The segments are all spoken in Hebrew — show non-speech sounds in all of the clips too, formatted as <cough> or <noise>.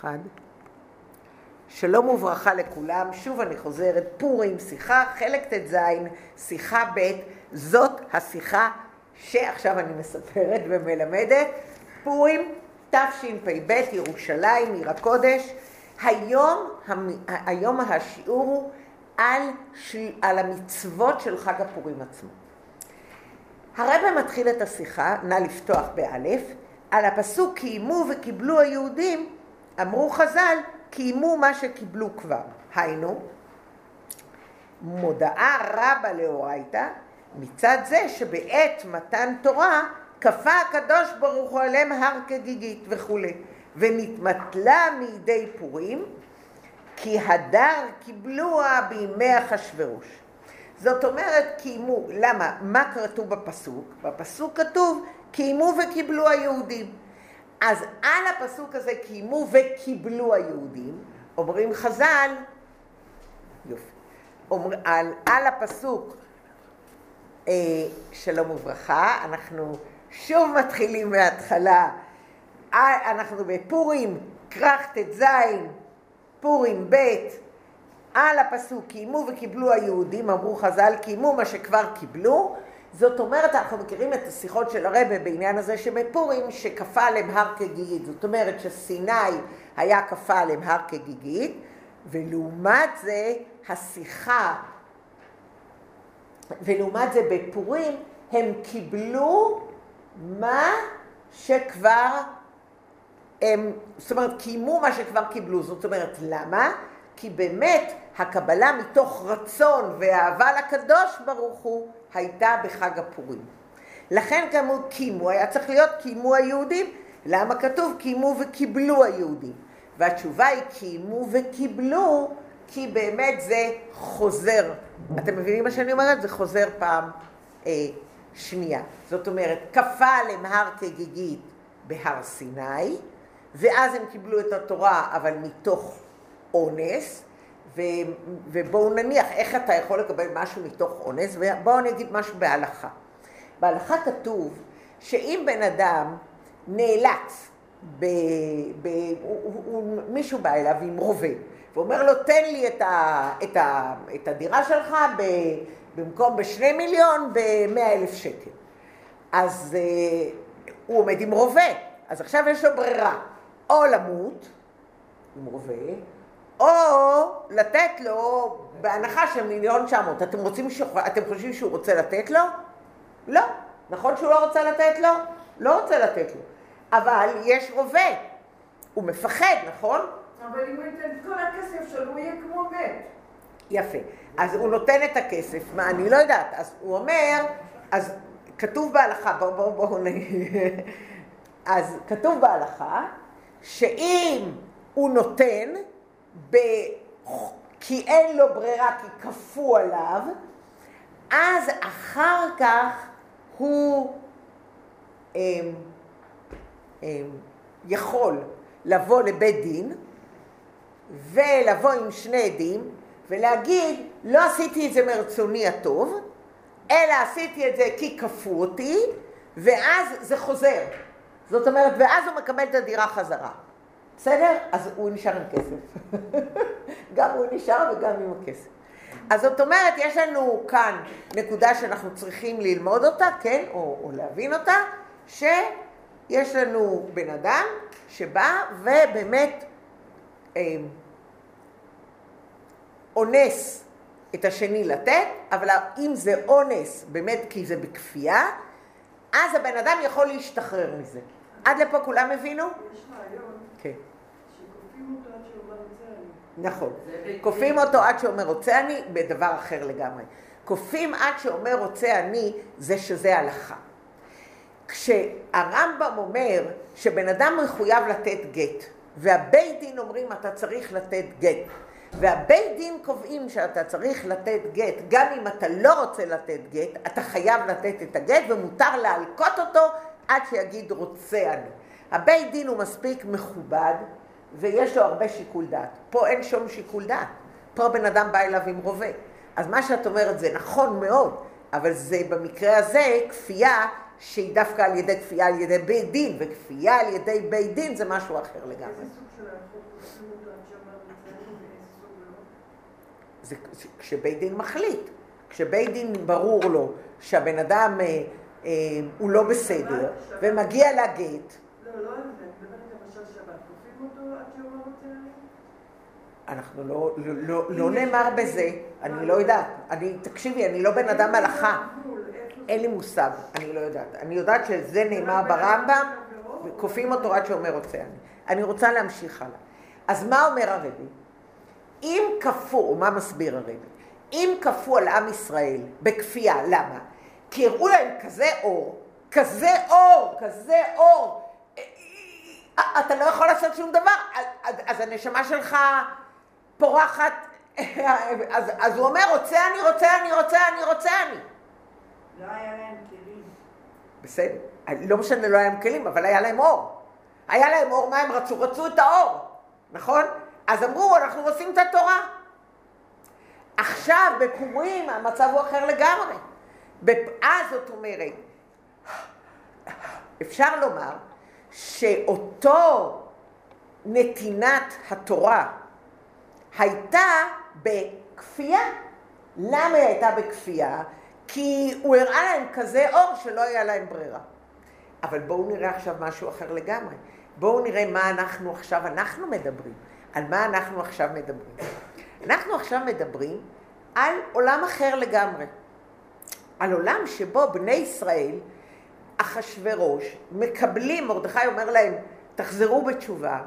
אחד. שלום וברכה לכולם, שוב אני חוזרת, פורים, שיחה, חלק ט"ז, שיחה ב', זאת השיחה שעכשיו אני מספרת ומלמדת, פורים תשפ"ב, ירושלים, עיר הקודש. היום, היום השיעור הוא על, על המצוות של חג הפורים עצמו. הרב מתחיל את השיחה, נא לפתוח באלף, על הפסוק קיימו וקיבלו היהודים, אמרו חז"ל, קיימו מה שקיבלו כבר. היינו, מודעה רבה לאורייתא, מצד זה שבעת מתן תורה כפה הקדוש ברוך הוא עליהם הר כגיגית וכולי, ונתמתלה מידי פורים, כי הדר קיבלוה בימי אחשורוש. זאת אומרת, קיימו, למה? מה כתוב בפסוק? בפסוק כתוב, קיימו וקיבלו היהודים. אז על הפסוק הזה קיימו וקיבלו היהודים, אומרים חז"ל, יופי, אומר, על, על הפסוק אה, שלום וברכה, אנחנו שוב מתחילים מההתחלה, אה, אנחנו בפורים, כרך ט"ז, פורים ב', על הפסוק קיימו וקיבלו היהודים, אמרו חז"ל, קיימו מה שכבר קיבלו, זאת אומרת, אנחנו מכירים את השיחות של הרבה בעניין הזה שבפורים שכפה עליהם הר כגיגית, זאת אומרת שסיני היה כפה עליהם הר כגיגית, ולעומת זה השיחה, ולעומת זה בפורים הם קיבלו מה שכבר הם, זאת אומרת, קיימו מה שכבר קיבלו, זאת אומרת, למה? כי באמת הקבלה מתוך רצון ואהבה לקדוש ברוך הוא הייתה בחג הפורים. לכן כאמור קיימו, היה צריך להיות קיימו היהודים, למה כתוב קיימו וקיבלו היהודים? והתשובה היא קיימו וקיבלו כי באמת זה חוזר. אתם מבינים מה שאני אומרת? זה חוזר פעם אה, שנייה. זאת אומרת, כפה עליהם הר כגיגית בהר סיני, ואז הם קיבלו את התורה, אבל מתוך אונס, ו, ובואו נניח איך אתה יכול לקבל משהו מתוך אונס, ובואו אני אגיד משהו בהלכה. בהלכה כתוב שאם בן אדם נאלץ, ב, ב, הוא, הוא, מישהו בא אליו עם רובה, ואומר לו תן לי את, ה, את, ה, את הדירה שלך ב, במקום בשני מיליון במאה אלף שקל. אז uh, הוא עומד עם רובה, אז עכשיו יש לו ברירה, או למות עם רובה, או לתת לו בהנחה של מיליון תשע מאות. אתם, אתם חושבים שהוא רוצה לתת לו? לא. נכון שהוא לא רוצה לתת לו? לא רוצה לתת לו. אבל יש רובה. הוא מפחד, נכון? אבל אם הוא ייתן את כל הכסף שלו, הוא יהיה כמו מת. יפה. אז הוא נותן את הכסף, מה, אני לא יודעת. אז הוא אומר, אז כתוב בהלכה, בואו בואו בואו נגיד, <laughs> אז כתוב בהלכה, שאם הוא נותן, ב... כי אין לו ברירה, כי כפו עליו, אז אחר כך הוא אה, אה, יכול לבוא לבית דין ולבוא עם שני עדים ולהגיד, לא עשיתי את זה מרצוני הטוב, אלא עשיתי את זה כי כפו אותי, ואז זה חוזר. זאת אומרת, ואז הוא מקבל את הדירה חזרה. בסדר? אז הוא נשאר עם כסף. <laughs> גם הוא נשאר וגם עם הכסף. אז זאת אומרת, יש לנו כאן נקודה שאנחנו צריכים ללמוד אותה, כן, או, או להבין אותה, שיש לנו בן אדם שבא ובאמת אה, אונס את השני לתת, אבל אם זה אונס באמת כי זה בכפייה, אז הבן אדם יכול להשתחרר מזה. עד לפה כולם הבינו? יש רעיון. כן. שכופים אותו עד שאומר רוצה אני. נכון. כופים אותו עד שאומר רוצה אני, בדבר אחר לגמרי. כופים עד שאומר רוצה אני, זה שזה הלכה. כשהרמב"ם אומר שבן אדם מחויב לתת גט, והבית דין אומרים אתה צריך לתת גט, והבית דין קובעים שאתה צריך לתת גט, גם אם אתה לא רוצה לתת גט, אתה חייב לתת את הגט ומותר להלקות אותו עד שיגיד רוצה אני. הבית דין הוא מספיק מכובד ויש לו הרבה שיקול דעת. פה אין שום שיקול דעת. פה בן אדם בא אליו עם רובה. אז מה שאת אומרת זה נכון מאוד, אבל זה במקרה הזה כפייה שהיא דווקא על ידי כפייה על ידי בית דין, וכפייה על ידי בית דין זה משהו אחר לגמרי. איזה סוג של לא? זה זה כשבית דין מחליט. כשבית דין ברור לו שהבן אדם אה, אה, הוא לא בסדר, ומגיע לגט, לא, לא על זה, אני מדברת למשל שבת, כופים אותו עד שהוא לא רוצה עליהם? אנחנו לא, לא, לא, לא נאמר בזה, אני לא יודעת. אני, תקשיבי, אני לא בן אדם הלכה, אין לי מושג, אני לא יודעת. אני יודעת שזה נאמר ברמב"ם, וכופים אותו עד שאומר רוצה אני. אני רוצה להמשיך הלאה. אז מה אומר הרבי? אם כפו, מה מסביר הרבי? אם כפו על עם ישראל בכפייה, למה? כי הראו להם כזה אור, כזה אור, כזה אור. אתה לא יכול לעשות שום דבר, אז, אז הנשמה שלך פורחת, <laughs> אז, אז הוא אומר, רוצה אני, רוצה אני, רוצה אני, רוצה אני. לא היה להם כלים. בסדר, לא משנה, לא היה להם כלים, אבל היה להם אור. היה להם אור, מה הם רצו? רצו את האור, נכון? אז אמרו, אנחנו עושים את התורה. עכשיו, בפורים, המצב הוא אחר לגמרי. אז זאת אומרת, אפשר לומר שאותו נתינת התורה הייתה בכפייה. למה היא הייתה בכפייה? כי הוא הראה להם כזה אור שלא היה להם ברירה. אבל בואו נראה עכשיו משהו אחר לגמרי. בואו נראה מה אנחנו עכשיו, אנחנו מדברים. על מה אנחנו עכשיו מדברים? אנחנו עכשיו מדברים על עולם אחר לגמרי. על עולם שבו בני ישראל, אחשורוש, מקבלים, מרדכי אומר להם, תחזרו בתשובה,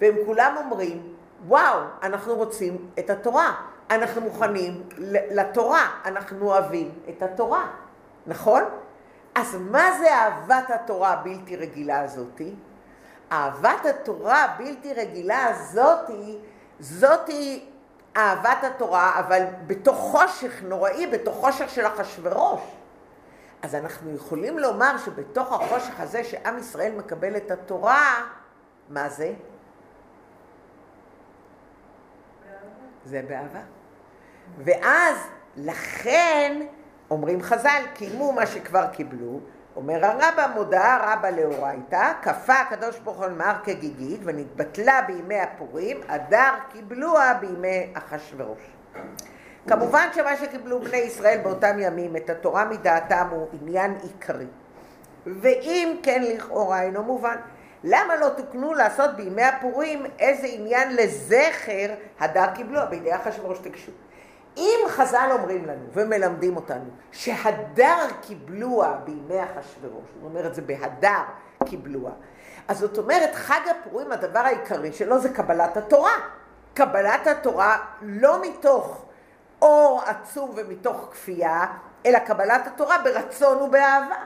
והם כולם אומרים, וואו, אנחנו רוצים את התורה, אנחנו מוכנים לתורה, אנחנו אוהבים את התורה, נכון? אז מה זה אהבת התורה הבלתי רגילה הזאתי? אהבת התורה הבלתי רגילה הזאתי, זאתי אהבת התורה, אבל בתוך חושך נוראי, בתוך חושך של אחשורוש. אז אנחנו יכולים לומר שבתוך החושך הזה שעם ישראל מקבל את התורה, מה זה? זה באהבה. ואז, לכן, אומרים חז"ל, קיימו מה שכבר קיבלו, אומר הרבה מודעה רבה לאורייתא, כפה הקדוש ברוך הוא מהר כגיגית ונתבטלה בימי הפורים, אדר קיבלוה בימי אחשורוש. כמובן שמה שקיבלו בני ישראל באותם ימים, את התורה מדעתם, הוא עניין עיקרי. ואם כן לכאורה אינו מובן. למה לא תוקנו לעשות בימי הפורים איזה עניין לזכר הדר קיבלוה בידי אחשורוש תקשו? אם חז"ל אומרים לנו ומלמדים אותנו שהדר קיבלוה בימי אחשורוש, הוא אומר את זה בהדר קיבלוה, אז זאת אומרת חג הפורים הדבר העיקרי שלו זה קבלת התורה. קבלת התורה לא מתוך אור עצום ומתוך כפייה, אלא קבלת התורה ברצון ובאהבה.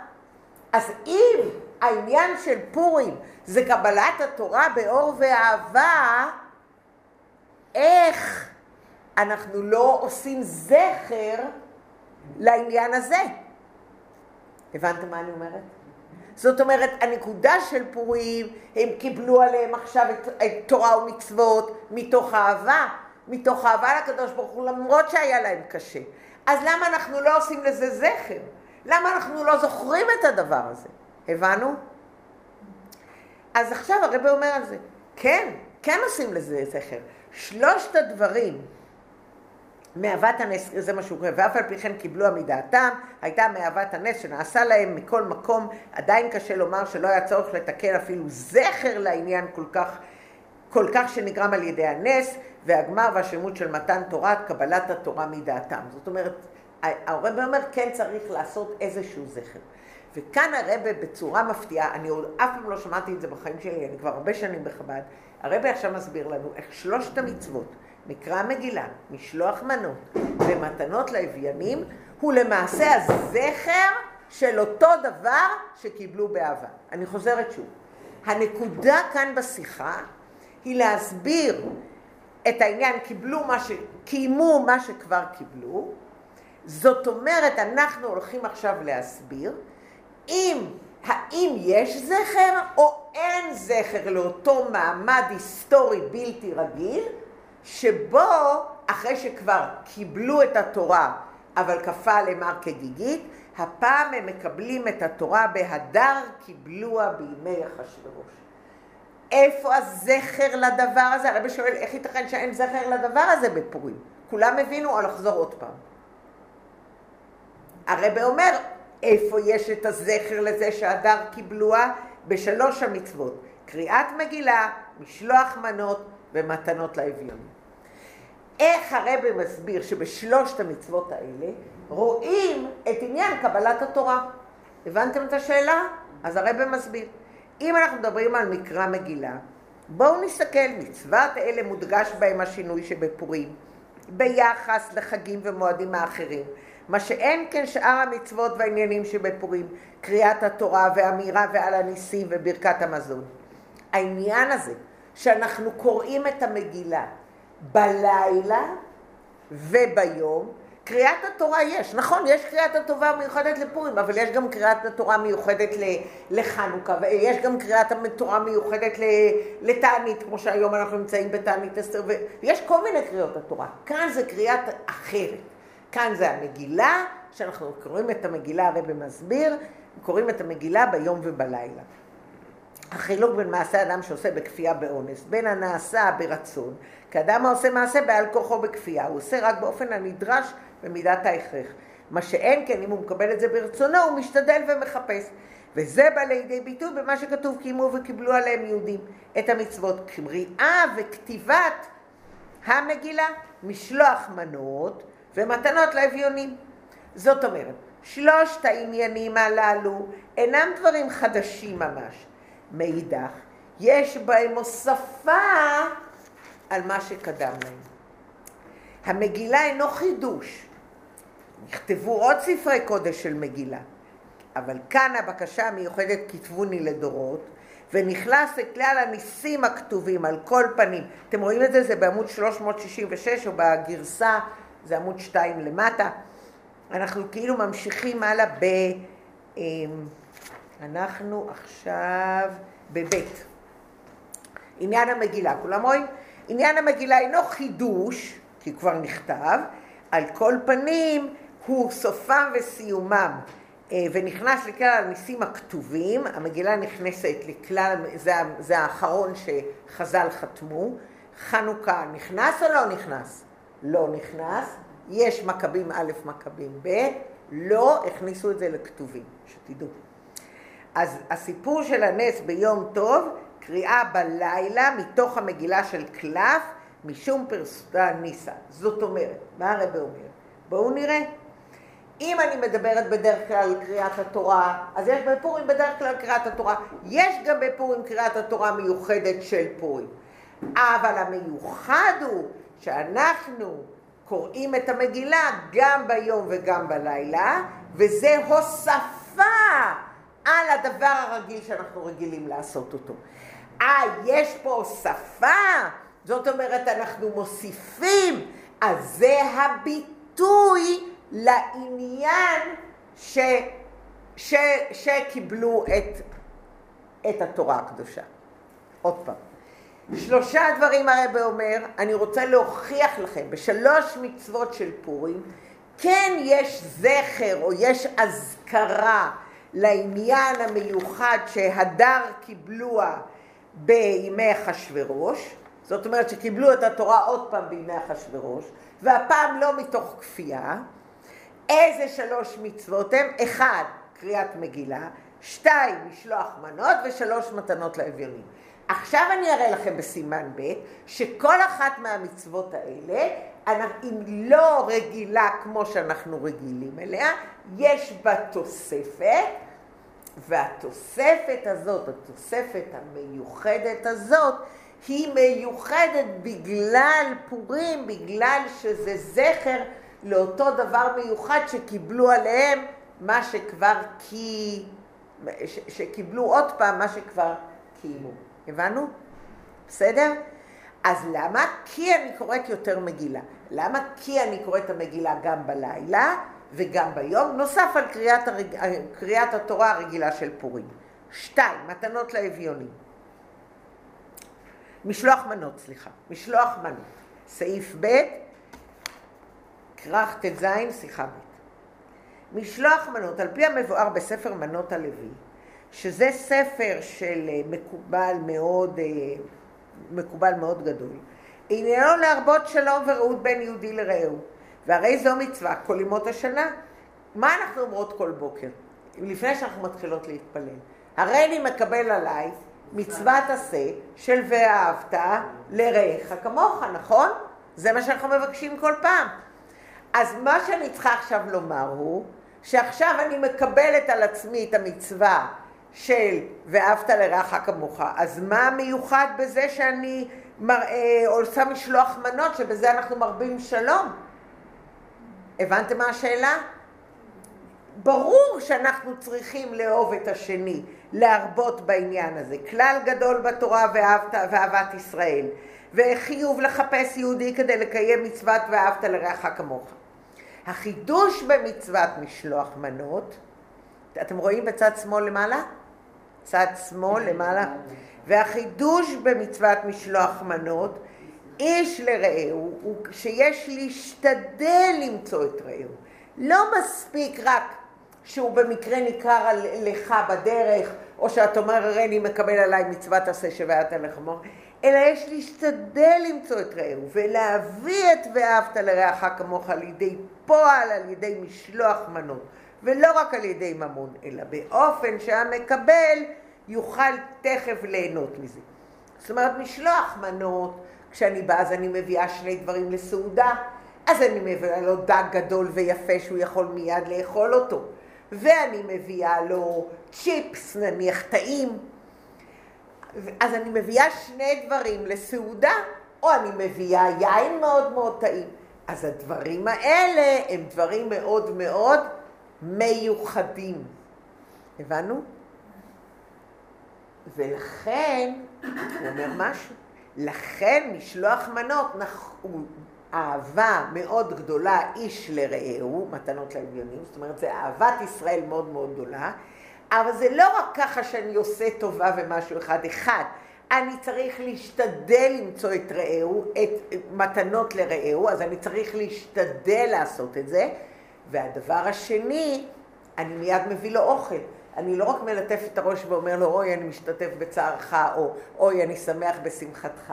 אז אם העניין של פורים זה קבלת התורה באור ואהבה, איך אנחנו לא עושים זכר לעניין הזה? הבנתם מה אני אומרת? זאת אומרת, הנקודה של פורים, הם קיבלו עליהם עכשיו את, את תורה ומצוות מתוך אהבה, מתוך אהבה לקדוש ברוך הוא, למרות שהיה להם קשה. אז למה אנחנו לא עושים לזה זכר? למה אנחנו לא זוכרים את הדבר הזה? הבנו? אז עכשיו הרב אומר על זה, כן, כן עושים לזה זכר. שלושת הדברים מאהבת הנס, זה מה שהוא קורא, ואף על פי כן קיבלו עמידעתם, הייתה מאהבת הנס שנעשה להם מכל מקום, עדיין קשה לומר שלא היה צורך לתקן אפילו זכר לעניין כל כך, כל כך שנגרם על ידי הנס, והגמר והשלמות של מתן תורה, קבלת התורה מדעתם. זאת אומרת, הרב אומר כן צריך לעשות איזשהו זכר. וכאן הרבה בצורה מפתיעה, אני עוד אף פעם לא שמעתי את זה בחיים שלי, אני כבר הרבה שנים בחב"ד, הרבה עכשיו מסביר לנו איך שלושת המצוות, מקרא מגילה, משלוח מנות ומתנות לאביינים, הוא למעשה הזכר של אותו דבר שקיבלו באהבה. אני חוזרת שוב. הנקודה כאן בשיחה היא להסביר את העניין, קיבלו מה ש... קיימו מה שכבר קיבלו, זאת אומרת, אנחנו הולכים עכשיו להסביר אם, האם יש זכר או אין זכר לאותו מעמד היסטורי בלתי רגיל, שבו אחרי שכבר קיבלו את התורה אבל כפה עליהם הר כגיגית, הפעם הם מקבלים את התורה בהדר קיבלוה בימי אחשורוש. איפה הזכר לדבר הזה? הרבי שואל, איך ייתכן שאין זכר לדבר הזה בפורים? כולם הבינו או לחזור עוד פעם? הרבי אומר, איפה יש את הזכר לזה שהדר קיבלוה? בשלוש המצוות, קריאת מגילה, משלוח מנות ומתנות לאביונים. איך הרבי מסביר שבשלושת המצוות האלה רואים את עניין קבלת התורה? הבנתם את השאלה? אז הרבי מסביר. אם אנחנו מדברים על מקרא מגילה, בואו נסתכל, מצוות אלה מודגש בהם השינוי שבפורים, ביחס לחגים ומועדים האחרים. מה שאין כן שאר המצוות והעניינים שבפורים, קריאת התורה ואמירה ועל הניסים וברכת המזון. העניין הזה שאנחנו קוראים את המגילה בלילה וביום, קריאת התורה יש, נכון, יש קריאת התורה מיוחדת לפורים, אבל יש גם קריאת התורה מיוחדת לחנוכה, ויש גם קריאת התורה מיוחדת לתענית, כמו שהיום אנחנו נמצאים בתענית אסתר, ויש כל מיני קריאות התורה. כאן זה קריאת אחרת. כאן זה המגילה, שאנחנו קוראים את המגילה הרבי מסביר, קוראים את המגילה ביום ובלילה. החילוק בין מעשה אדם שעושה בכפייה באונס, בין הנעשה ברצון, כאדם העושה מעשה בעל כוחו בכפייה, הוא עושה רק באופן הנדרש במידת ההכרח. מה שאין כן, אם הוא מקבל את זה ברצונו, הוא משתדל ומחפש. וזה בא לידי ביטוי במה שכתוב קיימו וקיבלו עליהם יהודים את המצוות, קריאה וכתיבת המגילה, משלוח מנות ומתנות לאביונים. זאת אומרת, שלושת העניינים הללו אינם דברים חדשים ממש. מאידך, יש בהם הוספה על מה שקדם להם. המגילה אינו חידוש. נכתבו עוד ספרי קודש של מגילה, אבל כאן הבקשה המיוחדת כתבוני לדורות, ונכנס לכלל הניסים הכתובים על כל פנים. אתם רואים את זה? זה בעמוד 366 או בגרסה, זה עמוד 2 למטה. אנחנו כאילו ממשיכים הלאה ב... אמ, אנחנו עכשיו בבית. עניין המגילה, כולם רואים? עניין המגילה אינו חידוש, כי כבר נכתב, על כל פנים הוא סופם וסיומם אה, ונכנס לכלל הניסים הכתובים, המגילה נכנסת לכלל, זה, זה האחרון שחז"ל חתמו, חנוכה נכנס או לא נכנס? לא נכנס, יש מכבים א', מכבים ב', לא הכניסו את זה לכתובים, שתדעו. אז הסיפור של הנס ביום טוב, קריאה בלילה מתוך המגילה של קלף, משום פרסודה ניסה. זאת אומרת, מה הרב אומר? בואו נראה. אם אני מדברת בדרך כלל על קריאת התורה, אז יש בפורים בדרך כלל קריאת התורה. יש גם בפורים קריאת התורה מיוחדת של פורים. אבל המיוחד הוא שאנחנו קוראים את המגילה גם ביום וגם בלילה, וזה הוספה על הדבר הרגיל שאנחנו רגילים לעשות אותו. אה, יש פה הוספה? זאת אומרת, אנחנו מוסיפים, אז זה הביטוי לעניין ש, ש, שקיבלו את, את התורה הקדושה. עוד פעם. שלושה דברים הרבה אומר, אני רוצה להוכיח לכם, בשלוש מצוות של פורים, כן יש זכר או יש אזכרה לעניין המיוחד שהדר קיבלוה בימי אחשורוש, זאת אומרת שקיבלו את התורה עוד פעם בימי אחשורוש, והפעם לא מתוך כפייה. איזה שלוש מצוות הם? אחד, קריאת מגילה, שתיים, משלוח מנות, ושלוש מתנות לאביונים. עכשיו אני אראה לכם בסימן ב' שכל אחת מהמצוות האלה, היא לא רגילה כמו שאנחנו רגילים אליה, יש בה תוספת, והתוספת הזאת, התוספת המיוחדת הזאת, היא מיוחדת בגלל פורים, בגלל שזה זכר לאותו דבר מיוחד שקיבלו עליהם מה שכבר כי... שקיבלו עוד פעם מה שכבר קיימו. הבנו? בסדר? אז למה? כי אני קוראת יותר מגילה. למה? כי אני קוראת את המגילה גם בלילה וגם ביום, נוסף על קריאת, הרג... קריאת התורה הרגילה של פורים. שתיים, מתנות לאביונים. משלוח מנות, סליחה. משלוח מנות. סעיף ב', כרך ט"ז, שיחה ב'. משלוח מנות, על פי המבואר בספר מנות הלוי, שזה ספר של אה, מקובל מאוד, אה, מקובל מאוד גדול. עניינו להרבות שלום ורעות בין יהודי לרעהו. והרי זו מצווה כל ימות השנה. מה אנחנו אומרות כל בוקר? לפני שאנחנו מתחילות להתפלל. הרי אני מקבל עליי מצוות עשה של ואהבת לרעך כמוך, נכון? זה מה שאנחנו מבקשים כל פעם. אז מה שאני צריכה עכשיו לומר הוא, שעכשיו אני מקבלת על עצמי את המצווה של ואהבת לרעך כמוך. אז מה מיוחד בזה שאני מראה, עושה משלוח מנות, שבזה אנחנו מרבים שלום? הבנתם מה השאלה? ברור שאנחנו צריכים לאהוב את השני, להרבות בעניין הזה. כלל גדול בתורה ואהבת, ואהבת ישראל, וחיוב לחפש יהודי כדי לקיים מצוות ואהבת לרעך כמוך. החידוש במצוות משלוח מנות, אתם רואים בצד שמאל למעלה? צד שמאל למעלה. והחידוש במצוות משלוח מנות, איש לרעהו, הוא שיש להשתדל למצוא את רעהו. לא מספיק רק שהוא במקרה ניכר לך בדרך, או שאת אומר, הרי אני מקבל עליי מצוות עשה שוועת לחמור, אלא יש להשתדל למצוא את רעהו, ולהביא את ואהבת לרעך כמוך על ידי פועל, על ידי משלוח מנות, ולא רק על ידי ממון, אלא באופן שהמקבל יוכל תכף ליהנות מזה. זאת אומרת, משלוח מנות, כשאני באה אז אני מביאה שני דברים לסעודה, אז אני מביאה לו דג גדול ויפה שהוא יכול מיד לאכול אותו. ואני מביאה לו צ'יפס, נניח טעים. אז אני מביאה שני דברים לסעודה, או אני מביאה יין מאוד מאוד טעים. אז הדברים האלה הם דברים מאוד מאוד מיוחדים. הבנו? ולכן, הוא אומר משהו, לכן משלוח מנות הוא אהבה מאוד גדולה איש לרעהו, מתנות לאביונים, זאת אומרת זה אהבת ישראל מאוד מאוד גדולה, אבל זה לא רק ככה שאני עושה טובה ומשהו אחד אחד, אני צריך להשתדל למצוא את רעהו, את מתנות לרעהו, אז אני צריך להשתדל לעשות את זה, והדבר השני, אני מיד מביא לו אוכל. אני לא רק מלטף את הראש ואומר לו, אוי, אני משתתף בצערך, או אוי, אני שמח בשמחתך,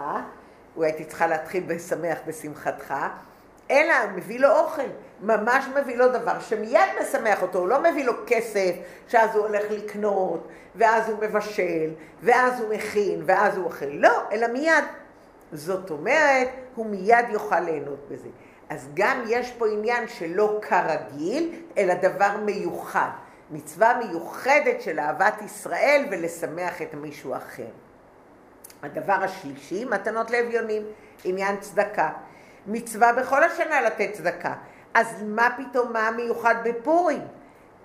אולי הייתי צריכה להתחיל בשמח בשמחתך, אלא מביא לו אוכל, ממש מביא לו דבר שמיד משמח אותו, הוא לא מביא לו כסף, שאז הוא הולך לקנות, ואז הוא מבשל, ואז הוא מכין, ואז הוא אוכל, לא, אלא מיד. זאת אומרת, הוא מיד יוכל ליהנות בזה. אז גם יש פה עניין שלא כרגיל, אלא דבר מיוחד. מצווה מיוחדת של אהבת ישראל ולשמח את מישהו אחר. הדבר השלישי, מתנות לאביונים, עניין צדקה. מצווה בכל השנה לתת צדקה. אז מה פתאום, מה מיוחד בפורים?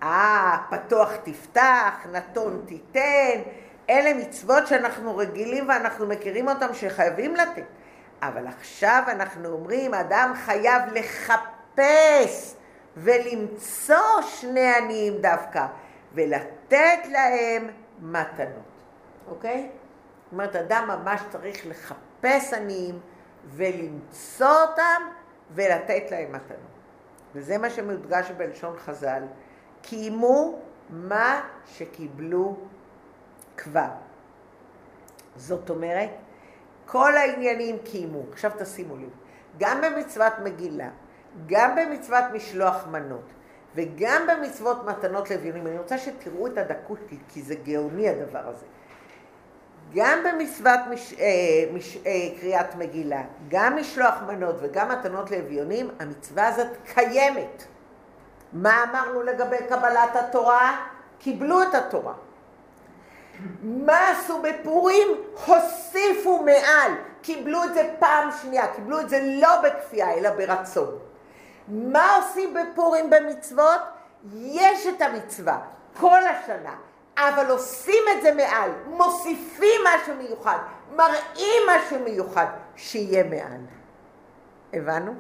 אה, פתוח תפתח, נתון תיתן, אלה מצוות שאנחנו רגילים ואנחנו מכירים אותם שחייבים לתת. אבל עכשיו אנחנו אומרים, אדם חייב לחפש ולמצוא שני עניים דווקא, ולתת להם מתנות, אוקיי? זאת אומרת, אדם ממש צריך לחפש עניים ולמצוא אותם ולתת להם מתנות. וזה מה שמודגש בלשון חז"ל, קיימו מה שקיבלו כבר. זאת אומרת, כל העניינים קיימו. עכשיו תשימו לב, גם במצוות מגילה, גם במצוות משלוח מנות, וגם במצוות מתנות לביונים. אני רוצה שתראו את הדקות, כי זה גאוני הדבר הזה. גם במצוות מש, אה, מש, אה, קריאת מגילה, גם משלוח מנות וגם מתנות לאביונים, המצווה הזאת קיימת. מה אמרנו לגבי קבלת התורה? קיבלו את התורה. מה עשו בפורים? הוסיפו מעל. קיבלו את זה פעם שנייה, קיבלו את זה לא בכפייה, אלא ברצון. מה עושים בפורים במצוות? יש את המצווה כל השנה. אבל עושים את זה מעל, מוסיפים משהו מיוחד, מראים משהו מיוחד, שיהיה מעל. הבנו?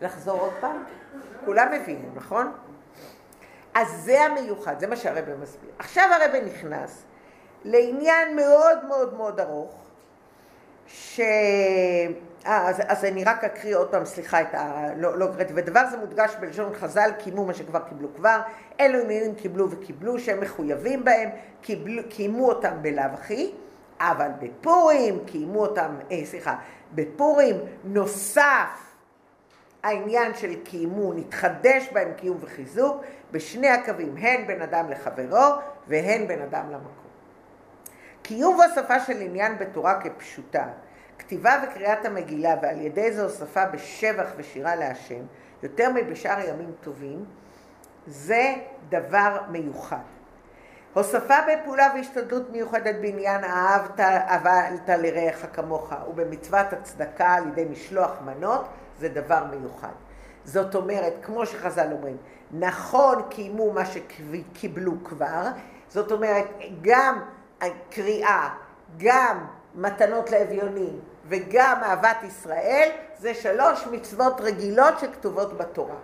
לחזור עוד פעם? כולם הבינו, נכון? אז זה המיוחד, זה מה שהרבא מסביר. עכשיו הרבא נכנס לעניין מאוד מאוד מאוד ארוך, ש... אה, אז, אז אני רק אקריא עוד פעם, סליחה, את ה... לא, לא הקראתי. ודבר זה מודגש בלשון חז"ל, קיימו מה שכבר קיבלו כבר. אלו עניינים קיבלו וקיבלו, שהם מחויבים בהם, קיבלו, קיימו אותם בלאו הכי, אבל בפורים קיימו אותם, אה, סליחה, בפורים נוסף העניין של קיימו, נתחדש בהם קיום וחיזוק, בשני הקווים, הן בין אדם לחברו והן בין אדם למקום. קיום והוספה של עניין בתורה כפשוטה, כתיבה וקריאת המגילה ועל ידי זה הוספה בשבח ושירה להשם, יותר מבשאר ימים טובים, זה דבר מיוחד. הוספה בפעולה והשתדלות מיוחדת בעניין אהבת אהבת לרעך כמוך ובמצוות הצדקה על ידי משלוח מנות זה דבר מיוחד. זאת אומרת, כמו שחז"ל אומרים, נכון קיימו מה שקיבלו כבר, זאת אומרת, גם קריאה, גם מתנות לאביונים וגם אהבת ישראל, זה שלוש מצוות רגילות שכתובות בתורה.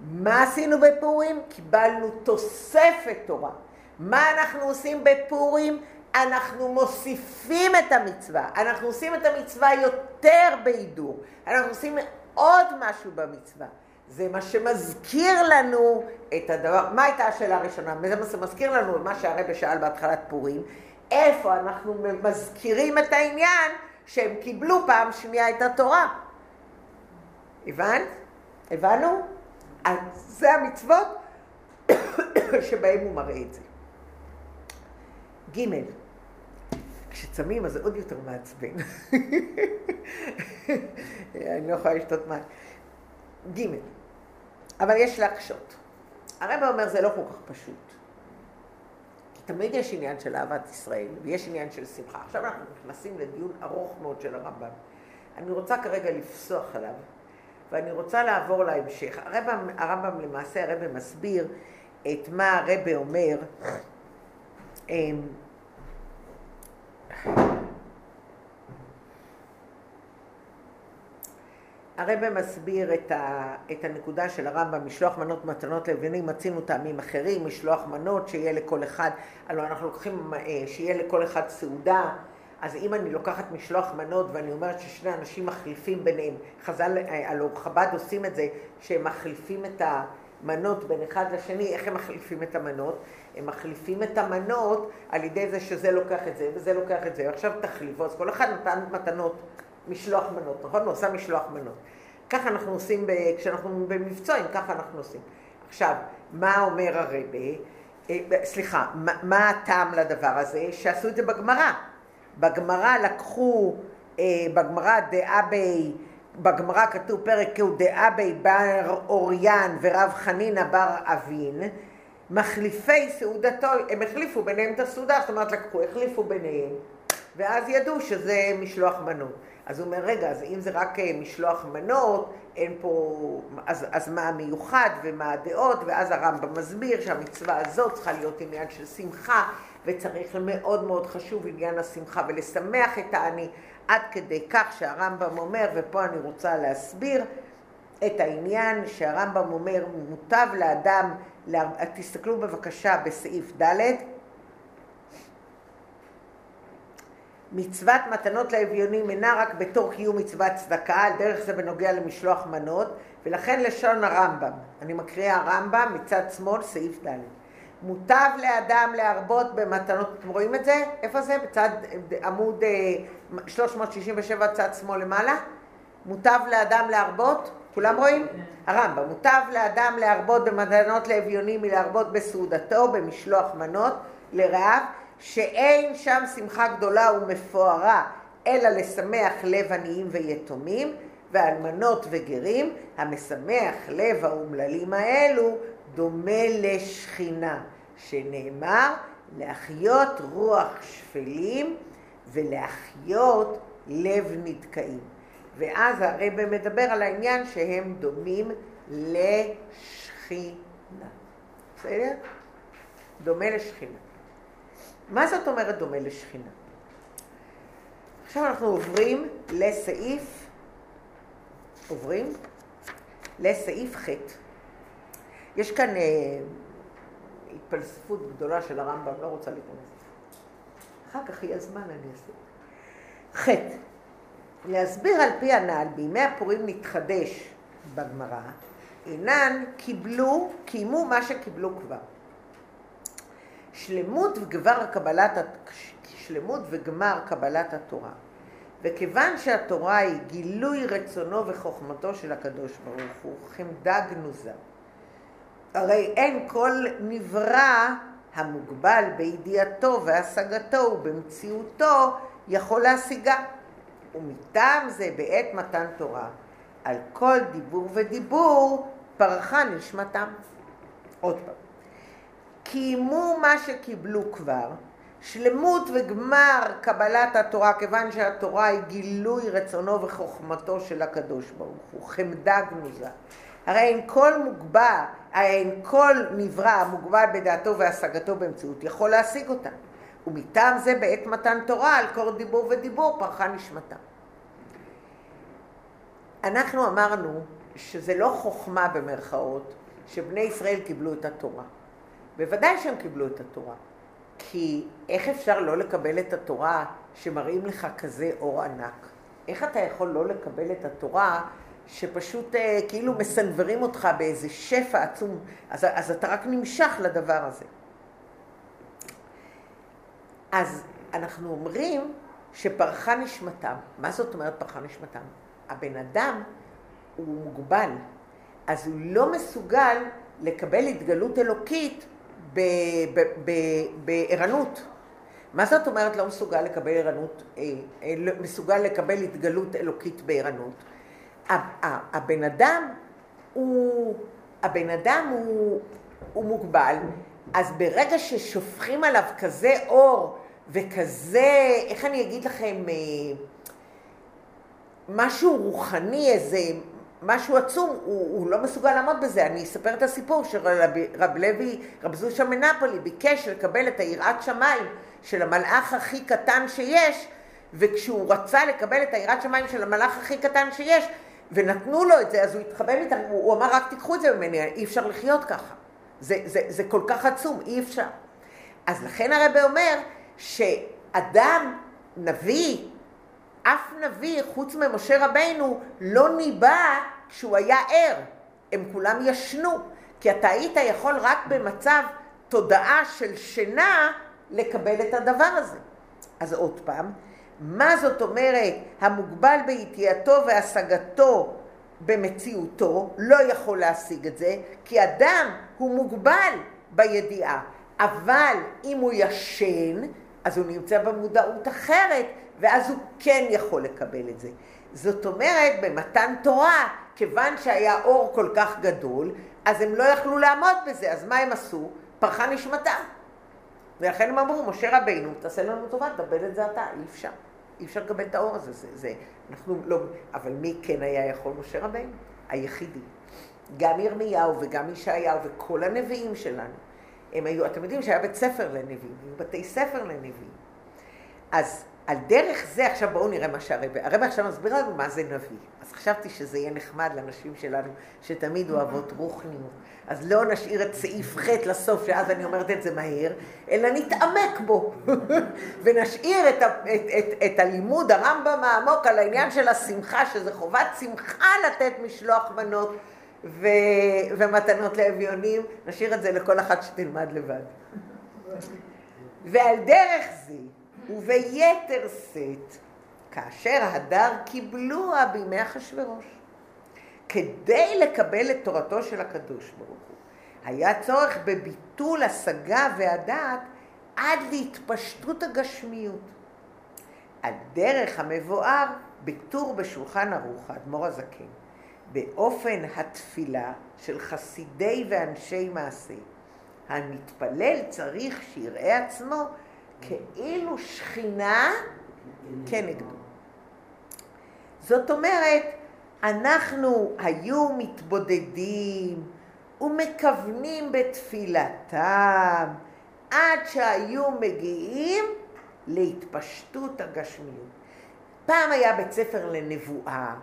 מה עשינו בפורים? קיבלנו תוספת תורה. מה אנחנו עושים בפורים? אנחנו מוסיפים את המצווה. אנחנו עושים את המצווה יותר בהידור. אנחנו עושים עוד משהו במצווה. זה מה שמזכיר לנו את הדבר, מה הייתה השאלה הראשונה? זה מה שמזכיר לנו מה שהרבא שאל בהתחלת פורים, איפה אנחנו מזכירים את העניין שהם קיבלו פעם שנייה את התורה. הבנת? הבנו? אז זה המצוות <coughs> שבהם הוא מראה את זה. ג' כשצמים אז זה עוד יותר מעצבן. <laughs> אני לא יכולה לשתות מים. ג' אבל יש להקשות. הרב אומר זה לא כל כך פשוט. תמיד יש עניין של אהבת ישראל ויש עניין של שמחה. עכשיו אנחנו נכנסים לדיון ארוך מאוד של הרמב"ם. אני רוצה כרגע לפסוח עליו, ואני רוצה לעבור להמשך. הרמב"ם, הרמב"ם למעשה, הרמב"ם מסביר את מה הרמב"ם אומר. הרב מסביר את, ה, את הנקודה של הרמב"ם, משלוח מנות מתנות לבינים, מצינו טעמים אחרים, משלוח מנות, שיהיה לכל אחד, הלוא אנחנו לוקחים, אה, שיהיה לכל אחד סעודה, אז אם אני לוקחת משלוח מנות ואני אומרת ששני אנשים מחליפים ביניהם, חז"ל, אה, הלוא חב"ד עושים את זה, שהם מחליפים את המנות בין אחד לשני, איך הם מחליפים את המנות? הם מחליפים את המנות על ידי זה שזה לוקח את זה וזה לוקח את זה, ועכשיו תחליפו, אז כל אחד נתן מתנות. משלוח מנות, נכון? הוא עושה משלוח מנות. ככה אנחנו עושים, ב... כשאנחנו במבצעים, ככה אנחנו עושים. עכשיו, מה אומר הרבה? אה, סליחה, מה, מה הטעם לדבר הזה? שעשו את זה בגמרא. בגמרא לקחו, אה, בגמרא דאבי, בגמרא כתוב פרק הוא דאבי בר אוריין ורב חנינא בר אבין, מחליפי סעודתו, הם החליפו ביניהם את הסעודה, זאת אומרת לקחו, החליפו ביניהם, ואז ידעו שזה משלוח מנות. אז הוא אומר, רגע, אז אם זה רק אה, משלוח מנות, אין פה, אז, אז מה המיוחד ומה הדעות, ואז הרמב"ם מסביר שהמצווה הזאת צריכה להיות עניין של שמחה, וצריך מאוד מאוד חשוב עניין השמחה ולשמח את העני, עד כדי כך שהרמב"ם אומר, ופה אני רוצה להסביר את העניין שהרמב"ם אומר, מוטב לאדם, תסתכלו בבקשה בסעיף ד', מצוות מתנות לאביונים אינה רק בתור קיום מצוות צדקה, על דרך זה בנוגע למשלוח מנות, ולכן לשון הרמב"ם, אני מקריאה הרמב"ם מצד שמאל, סעיף ד'. מוטב לאדם להרבות במתנות, אתם רואים את זה? איפה זה? בצד עמוד 367 אה, צד שמאל למעלה? מוטב לאדם להרבות? כולם רואים? הרמב"ם, מוטב לאדם להרבות במתנות לאביונים מלהרבות בסעודתו, במשלוח מנות לרעיו, שאין שם שמחה גדולה ומפוארה, אלא לשמח לב עניים ויתומים, ואלמנות וגרים, המשמח לב האומללים האלו, דומה לשכינה, שנאמר, להחיות רוח שפלים ולהחיות לב נדכאים. ואז הרב מדבר על העניין שהם דומים לשכינה. בסדר? דומה לשכינה. מה זאת אומרת דומה לשכינה? עכשיו אנחנו עוברים לסעיף, עוברים לסעיף ח'. יש כאן אה, התפלספות גדולה של הרמב"ם, לא רוצה להיכנס. אחר כך יהיה זמן, אני אעשה. ח' להסביר על פי הנ"ל, בימי הפורים נתחדש בגמרא, אינן קיבלו, קיימו מה שקיבלו כבר. שלמות וגמר קבלת, שלמות וגמר קבלת התורה. וכיוון שהתורה היא גילוי רצונו וחוכמתו של הקדוש ברוך הוא, חמדה גנוזה. הרי אין כל נברא המוגבל בידיעתו והשגתו ובמציאותו יכול להשיגה. ומטעם זה בעת מתן תורה, על כל דיבור ודיבור פרחה נשמתם. עוד פעם. קיימו מה שקיבלו כבר, שלמות וגמר קבלת התורה, כיוון שהתורה היא גילוי רצונו וחוכמתו של הקדוש ברוך הוא, חמדה גנוזה. הרי אין כל מוגבל, אין כל נברא מוגבל בדעתו והשגתו באמצעות יכול להשיג אותה. ומטעם זה בעת מתן תורה על כל דיבור ודיבור פרחה נשמתה. אנחנו אמרנו שזה לא חוכמה במרכאות שבני ישראל קיבלו את התורה. בוודאי שהם קיבלו את התורה. כי איך אפשר לא לקבל את התורה שמראים לך כזה אור ענק? איך אתה יכול לא לקבל את התורה שפשוט אה, כאילו מסנוורים אותך באיזה שפע עצום, אז, אז אתה רק נמשך לדבר הזה. אז אנחנו אומרים שפרחה נשמתם. מה זאת אומרת פרחה נשמתם? הבן אדם הוא מוגבל, אז הוא לא מסוגל לקבל התגלות אלוקית בערנות. מה זאת אומרת לא מסוגל לקבל ערנות, אה, אה, לא מסוגל לקבל התגלות אלוקית בערנות? הבן אדם הוא, הבן אדם הוא, הוא מוגבל, אז ברגע ששופכים עליו כזה אור וכזה, איך אני אגיד לכם, אה, משהו רוחני, איזה משהו עצום, הוא, הוא לא מסוגל לעמוד בזה. אני אספר את הסיפור שרב לוי, רב זושה מנפולי, ביקש לקבל את היראת שמיים של המלאך הכי קטן שיש, וכשהוא רצה לקבל את היראת שמיים של המלאך הכי קטן שיש, ונתנו לו את זה, אז הוא התחבב איתם, הוא, הוא אמר, רק תיקחו את זה ממני, אי אפשר לחיות ככה. זה, זה, זה כל כך עצום, אי אפשר. אז לכן הרב אומר שאדם, נביא, אף נביא חוץ ממשה רבינו לא ניבא כשהוא היה ער. הם כולם ישנו. כי אתה היית יכול רק במצב תודעה של שינה לקבל את הדבר הזה. אז עוד פעם, מה זאת אומרת המוגבל בידיעתו והשגתו במציאותו לא יכול להשיג את זה, כי אדם הוא מוגבל בידיעה. אבל אם הוא ישן, אז הוא נמצא במודעות אחרת, ואז הוא כן יכול לקבל את זה. זאת אומרת, במתן תורה, כיוון שהיה אור כל כך גדול, אז הם לא יכלו לעמוד בזה, אז מה הם עשו? פרחה נשמתם. ולכן הם אמרו, משה רבינו, תעשה לנו טובה, תקבל את זה אתה, אי אפשר. אי אפשר לקבל את האור הזה, זה, זה, אנחנו לא, אבל מי כן היה יכול? משה רבינו, היחידי. גם ירמיהו וגם ישעיהו וכל הנביאים שלנו, הם היו, אתם יודעים שהיה בית ספר לנביאים, היו בתי ספר לנביאים. אז על דרך זה, עכשיו בואו נראה מה שהרבא, הרבא עכשיו מסביר לנו מה זה נביא. אז חשבתי שזה יהיה נחמד לנשים שלנו, שתמיד אוהבות רוחניות. אז לא נשאיר את סעיף ח' לסוף, שאז אני אומרת את זה מהר, אלא נתעמק בו. <laughs> ונשאיר את, ה, את, את, את הלימוד, הרמב"ם העמוק, על העניין של השמחה, שזה חובת שמחה לתת משלוח מנות ו, ומתנות לאביונים, נשאיר את זה לכל אחת שתלמד לבד. <laughs> ועל דרך זה, וביתר שאת, כאשר הדר קיבלוה בימי אחשורוש. כדי לקבל את תורתו של הקדוש ברוך הוא, היה צורך בביטול השגה והדעת עד להתפשטות הגשמיות. הדרך המבואר בטור בשולחן ערוך, האדמו"ר הזקן, באופן התפילה של חסידי ואנשי מעשה. המתפלל צריך שיראה עצמו כאילו שכינה כנגדו. זאת אומרת, אנחנו היו מתבודדים ומכוונים בתפילתם עד שהיו מגיעים להתפשטות הגשמיות. פעם היה בית ספר לנבואה,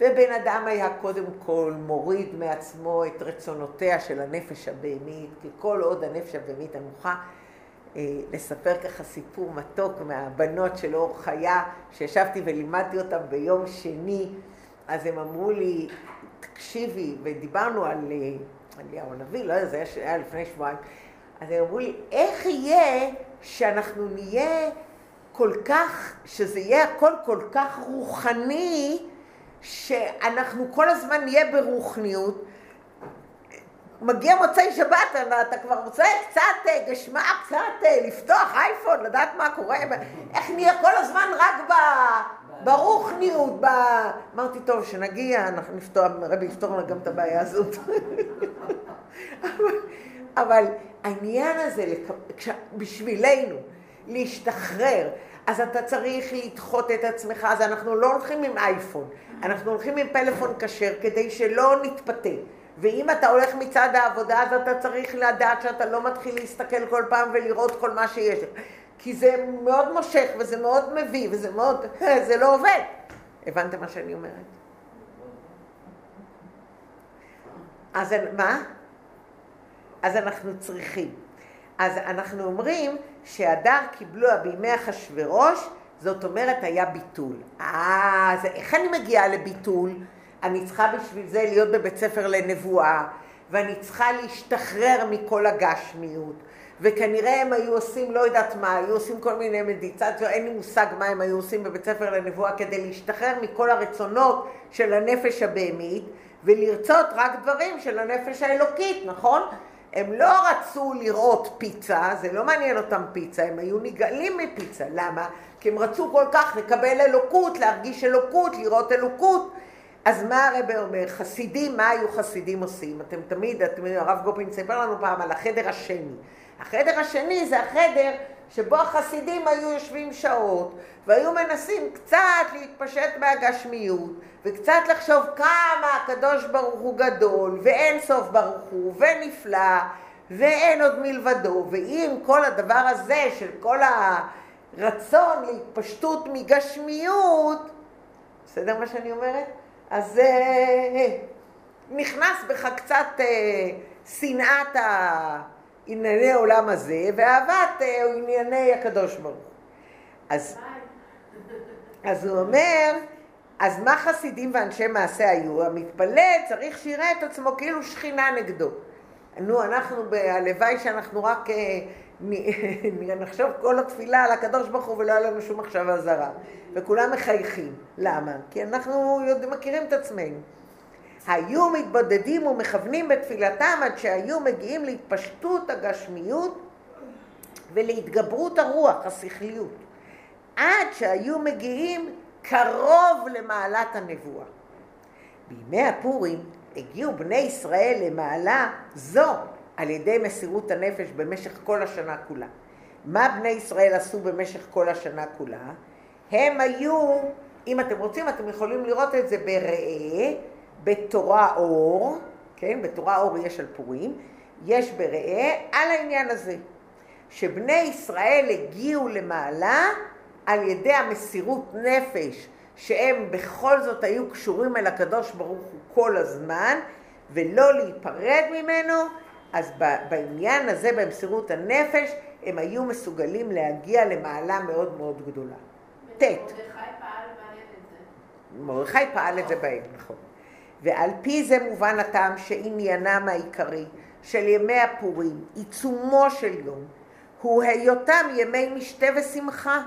ובן אדם היה קודם כל מוריד מעצמו את רצונותיה של הנפש הבהמית, כי כל עוד הנפש הבהמית הנוחה לספר ככה סיפור מתוק מהבנות של אור חיה, שישבתי ולימדתי אותם ביום שני, אז הם אמרו לי, תקשיבי, ודיברנו על אליהו הנביא, לא יודע, זה היה לפני שבועיים, אז הם אמרו לי, איך יהיה שאנחנו נהיה כל כך, שזה יהיה הכל כל כך רוחני, שאנחנו כל הזמן נהיה ברוחניות. מגיע מוצאי שבת, אתה כבר רוצה קצת אה, גשמה, קצת אה, לפתוח אייפון, לדעת מה קורה, איך נהיה כל הזמן רק ב... ברוחניות, ב... אמרתי, טוב, שנגיע, אנחנו נפתור, רבי יפתור לנו גם את הבעיה הזאת. <laughs> אבל העניין הזה, בשבילנו, להשתחרר, אז אתה צריך לדחות את עצמך, אז אנחנו לא הולכים עם אייפון, אנחנו הולכים עם פלאפון כשר כדי שלא נתפתה. ואם אתה הולך מצד העבודה, אז אתה צריך לדעת שאתה לא מתחיל להסתכל כל פעם ולראות כל מה שיש. כי זה מאוד מושך, וזה מאוד מביא, וזה מאוד... <laughs> זה לא עובד. הבנתם מה שאני אומרת? אז מה? אז אנחנו צריכים. אז אנחנו אומרים שהדר קיבלוה בימי אחשורוש, זאת אומרת היה ביטול. אה, אז איך אני מגיעה לביטול? אני צריכה בשביל זה להיות בבית ספר לנבואה, ואני צריכה להשתחרר מכל הגשמיות. וכנראה הם היו עושים, לא יודעת מה, היו עושים כל מיני מדיטציות, אין לי מושג מה הם היו עושים בבית ספר לנבואה כדי להשתחרר מכל הרצונות של הנפש הבהמית ולרצות רק דברים של הנפש האלוקית, נכון? הם לא רצו לראות פיצה, זה לא מעניין אותם פיצה, הם היו נגאלים מפיצה. למה? כי הם רצו כל כך לקבל אלוקות, להרגיש אלוקות, לראות אלוקות. אז מה הרבה אומר? חסידים, מה היו חסידים עושים? אתם תמיד, אתם יודעים, הרב גופין סיפר לנו פעם על החדר השני. החדר השני זה החדר שבו החסידים היו יושבים שעות והיו מנסים קצת להתפשט מהגשמיות וקצת לחשוב כמה הקדוש ברוך הוא גדול ואין סוף ברוך הוא ונפלא ואין עוד מלבדו ואם כל הדבר הזה של כל הרצון להתפשטות מגשמיות בסדר מה שאני אומרת? אז אה, נכנס בך קצת אה, שנאת. ענייני העולם הזה, ואהבת אה, ענייני הקדוש ברוך. אז, אז הוא אומר, אז מה חסידים ואנשי מעשה היו? המתפלל צריך שיראה את עצמו כאילו שכינה נגדו. נו, אנחנו, הלוואי שאנחנו רק אה, <laughs> נחשוב כל התפילה על הקדוש ברוך הוא ולא היה לנו שום מחשבה זרה. וכולם מחייכים. למה? כי אנחנו יודעים, מכירים את עצמנו. היו מתבודדים ומכוונים בתפילתם עד שהיו מגיעים להתפשטות הגשמיות ולהתגברות הרוח, השכליות. עד שהיו מגיעים קרוב למעלת הנבואה. בימי הפורים הגיעו בני ישראל למעלה זו על ידי מסירות הנפש במשך כל השנה כולה. מה בני ישראל עשו במשך כל השנה כולה? הם היו, אם אתם רוצים, אתם יכולים לראות את זה בראה, בתורה אור, כן, בתורה אור יש על פורים, יש בראה על העניין הזה, שבני ישראל הגיעו למעלה על ידי המסירות נפש, שהם בכל זאת היו קשורים אל הקדוש ברוך הוא כל הזמן, ולא להיפרד ממנו, אז בעניין הזה, במסירות הנפש, הם היו מסוגלים להגיע למעלה מאוד מאוד גדולה. ט'. מרדכי פעל את זה. זה בהם, נכון. ועל פי זה מובן הטעם שעניינם העיקרי של ימי הפורים, עיצומו של יום, הוא היותם ימי משתה ושמחה.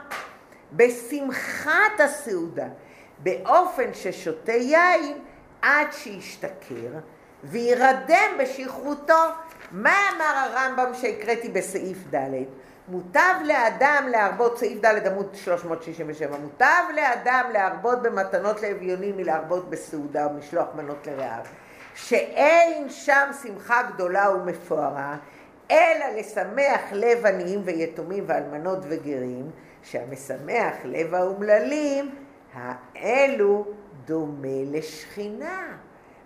בשמחת הסעודה, באופן ששותה יין עד שישתכר וירדם בשכרותו. מה אמר הרמב"ם שהקראתי בסעיף ד'? מוטב לאדם להרבות, סעיף ד' עמוד 367, מוטב לאדם להרבות במתנות לאביונים מלהרבות בסעודה ומשלוח מנות לרעב, שאין שם שמחה גדולה ומפוארה, אלא לשמח לב עניים ויתומים ואלמנות וגרים, שהמשמח לב האומללים, האלו דומה לשכינה.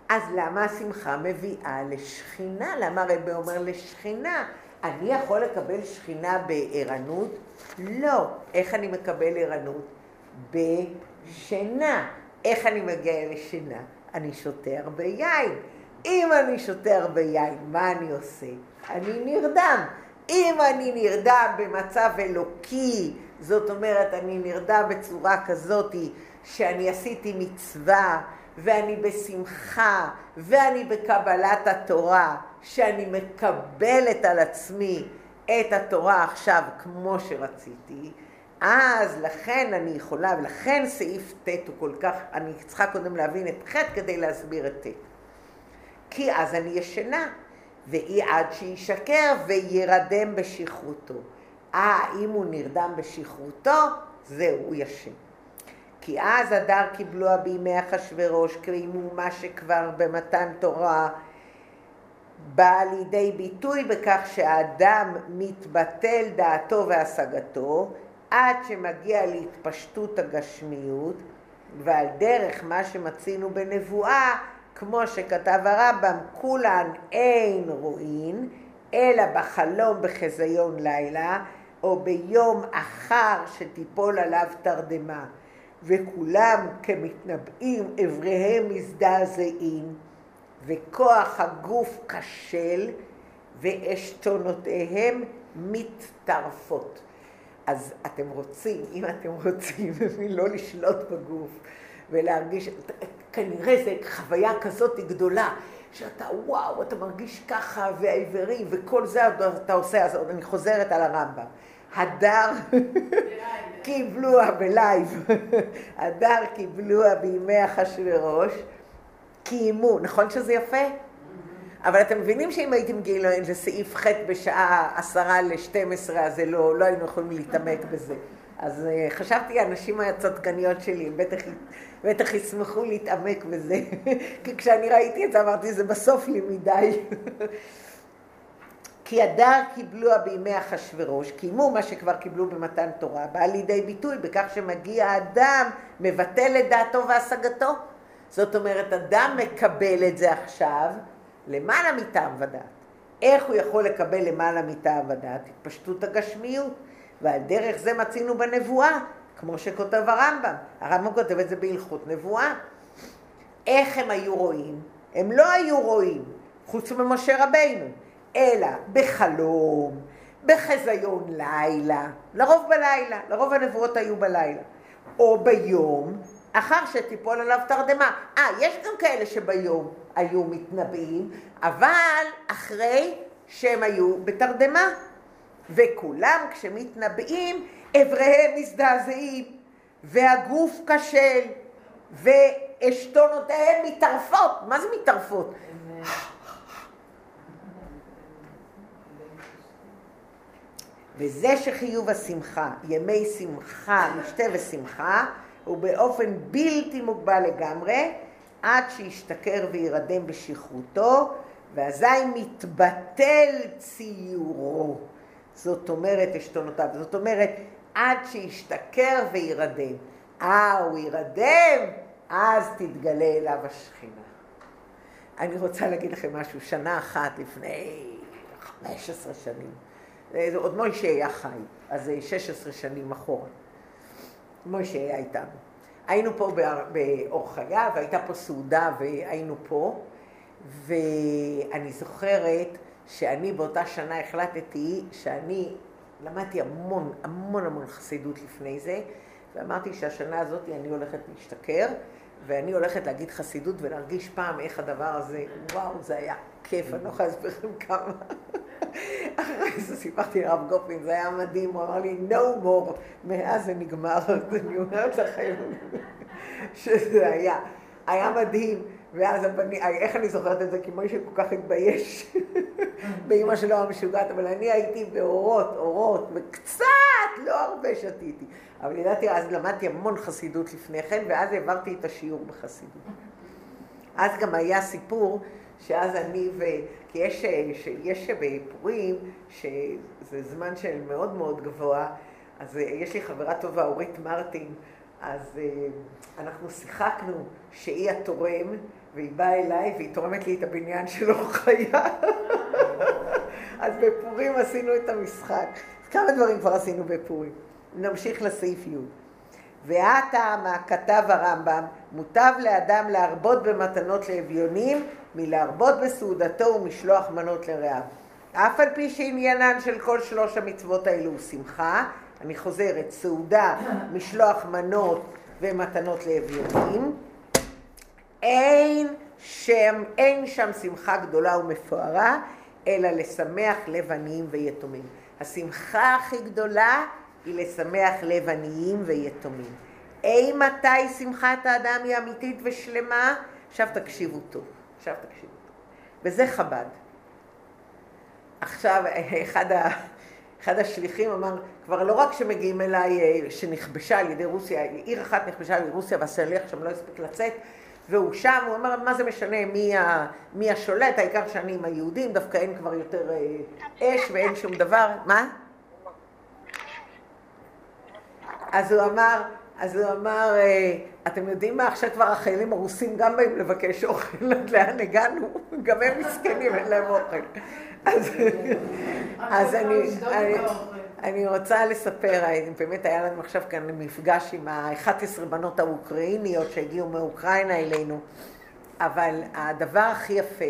אז למה השמחה מביאה לשכינה? למה הרב אומר לשכינה? אני יכול לקבל שכינה בערנות? לא. איך אני מקבל ערנות? בשינה. איך אני מגיע לשינה? אני שותה הרבה יין. אם אני שותה הרבה יין, מה אני עושה? אני נרדם. אם אני נרדם במצב אלוקי, זאת אומרת, אני נרדם בצורה כזאת שאני עשיתי מצווה, ואני בשמחה, ואני בקבלת התורה, שאני מקבלת על עצמי את התורה עכשיו כמו שרציתי, אז לכן אני יכולה, ולכן סעיף ט' הוא כל כך, אני צריכה קודם להבין את ח' כדי להסביר את ט'. כי אז אני ישנה, ואי עד שישקר וירדם בשכרותו. אה, אם הוא נרדם בשכרותו, זהו, הוא ישן. כי אז הדר קיבלוה בימי אחשורוש, קיימו מה שכבר במתן תורה בא לידי ביטוי בכך שהאדם מתבטל דעתו והשגתו עד שמגיע להתפשטות הגשמיות ועל דרך מה שמצינו בנבואה כמו שכתב הרמב"ם כולן אין רואין אלא בחלום בחזיון לילה או ביום אחר שתיפול עליו תרדמה וכולם כמתנבאים אבריהם מזדעזעים וכוח הגוף כשל ועשתונותיהם מתטרפות. אז אתם רוצים, אם אתם רוצים <laughs> לא לשלוט בגוף ולהרגיש, כנראה זו חוויה כזאת גדולה, שאתה וואו, אתה מרגיש ככה, והעיוורים, וכל זה אתה עושה, אז אני חוזרת על הרמב"ם. הדר קיבלוה בלייב, הדר קיבלוה בימי אחשוורוש, קיימו, נכון שזה יפה? אבל אתם מבינים שאם הייתם מגיעים לסעיף ח' בשעה עשרה לשתים עשרה, אז לא, לא היינו יכולים להתעמק בזה. אז uh, חשבתי, הנשים הצדקניות שלי, בטח, בטח ישמחו להתעמק בזה. <laughs> כי כשאני ראיתי את זה, אמרתי, זה בסוף לי מדי. כי הדר קיבלוה בימי אחשורוש, קיימו מה שכבר קיבלו במתן תורה, בא לידי ביטוי בכך שמגיע האדם, מבטל את דעתו והשגתו. זאת אומרת, אדם מקבל את זה עכשיו למעלה מטעם ודעת. איך הוא יכול לקבל למעלה מטעם ודעת? התפשטות הגשמיות. ועל דרך זה מצינו בנבואה, כמו שכותב הרמב"ם. הרמב"ם כותב את זה בהלכות נבואה. איך הם היו רואים? הם לא היו רואים, חוץ ממשה רבינו, אלא בחלום, בחזיון לילה, לרוב בלילה, לרוב הנבואות היו בלילה, או ביום, אחר שתיפול עליו תרדמה. אה, יש גם כאלה שביום היו מתנבאים, אבל אחרי שהם היו בתרדמה. וכולם כשמתנבאים, אבריהם מזדעזעים, והגוף כשל, ועשתונותיהם מתערפות. מה זה מתערפות? וזה שחיוב השמחה, ימי שמחה, משתה ושמחה, הוא באופן בלתי מוגבל לגמרי, עד שישתכר וירדם בשכרותו, ואזי מתבטל ציורו. זאת אומרת עשתונותיו, זאת אומרת עד שישתכר וירדם. אה, הוא ירדם, אז תתגלה אליו השכינה. אני רוצה להגיד לכם משהו, שנה אחת לפני 15 שנים, עוד מוישה היה חי, אז זה 16 שנים אחורה. מוישה היה איתנו. היינו פה באור חיה, והייתה פה סעודה והיינו פה, ואני זוכרת שאני באותה שנה החלטתי שאני למדתי המון, המון המון חסידות לפני זה, ואמרתי שהשנה הזאת אני הולכת להשתכר, ואני הולכת להגיד חסידות ולהרגיש פעם איך הדבר הזה, וואו, זה היה כיף, אני לא יכולה להסביר לכם כמה. אחרי זה סיפרתי לרב גופין, זה היה מדהים, הוא אמר לי, no more, מאז זה נגמר, אני אומרת לכם שזה היה, היה מדהים. ואז הבני, איך אני זוכרת את זה? כי מוישה כל כך התבייש באמא שלו המשוגעת, אבל אני הייתי באורות, אורות, וקצת, לא הרבה שתיתי. אבל ידעתי, אז למדתי המון חסידות לפני כן, ואז העברתי את השיעור בחסידות. אז גם היה סיפור שאז אני ו... כי יש, יש בפורים, שזה זמן של מאוד מאוד גבוה, אז יש לי חברה טובה, אורית מרטין, אז אנחנו שיחקנו שהיא התורם, והיא באה אליי והיא תורמת לי את הבניין של אור חיה. <laughs> אז בפורים עשינו את המשחק. כמה דברים כבר עשינו בפורים. נמשיך לסעיף י'. מה כתב הרמב"ם, מוטב לאדם להרבות במתנות לאביונים מלהרבות בסעודתו ומשלוח מנות לרעיו. אף על פי שעניינן של כל שלוש המצוות האלו הוא שמחה, אני חוזרת, סעודה, משלוח מנות ומתנות לאביונים, אין שם, אין שם שמחה גדולה ומפוארה, אלא לשמח לב עניים ויתומים. השמחה הכי גדולה היא לשמח לב עניים ויתומים. אי מתי שמחת האדם היא אמיתית ושלמה? עכשיו תקשיבו טוב, עכשיו תקשיבו. וזה חב"ד. עכשיו, אחד, ה, אחד השליחים אמר, כבר לא רק שמגיעים אליי, אה, שנכבשה על ידי רוסיה, עיר אחת נכבשה על ידי רוסיה והשליח שם לא הספיק לצאת, והוא שם, הוא אומר, מה זה משנה מי, ה, מי השולט, העיקר שאני עם היהודים, דווקא אין כבר יותר אה, אש ואין שום דבר, מה? אז הוא אמר, אז הוא אמר, אה, אתם יודעים מה, עכשיו כבר החיילים הרוסים גם באים לבקש אוכל, <laughs> לאן הגענו? גם הם מסכנים, אין להם אוכל. אז, אני רוצה לספר, באמת היה לנו עכשיו כאן מפגש עם ה-11 בנות האוקראיניות שהגיעו מאוקראינה אלינו, אבל הדבר הכי יפה,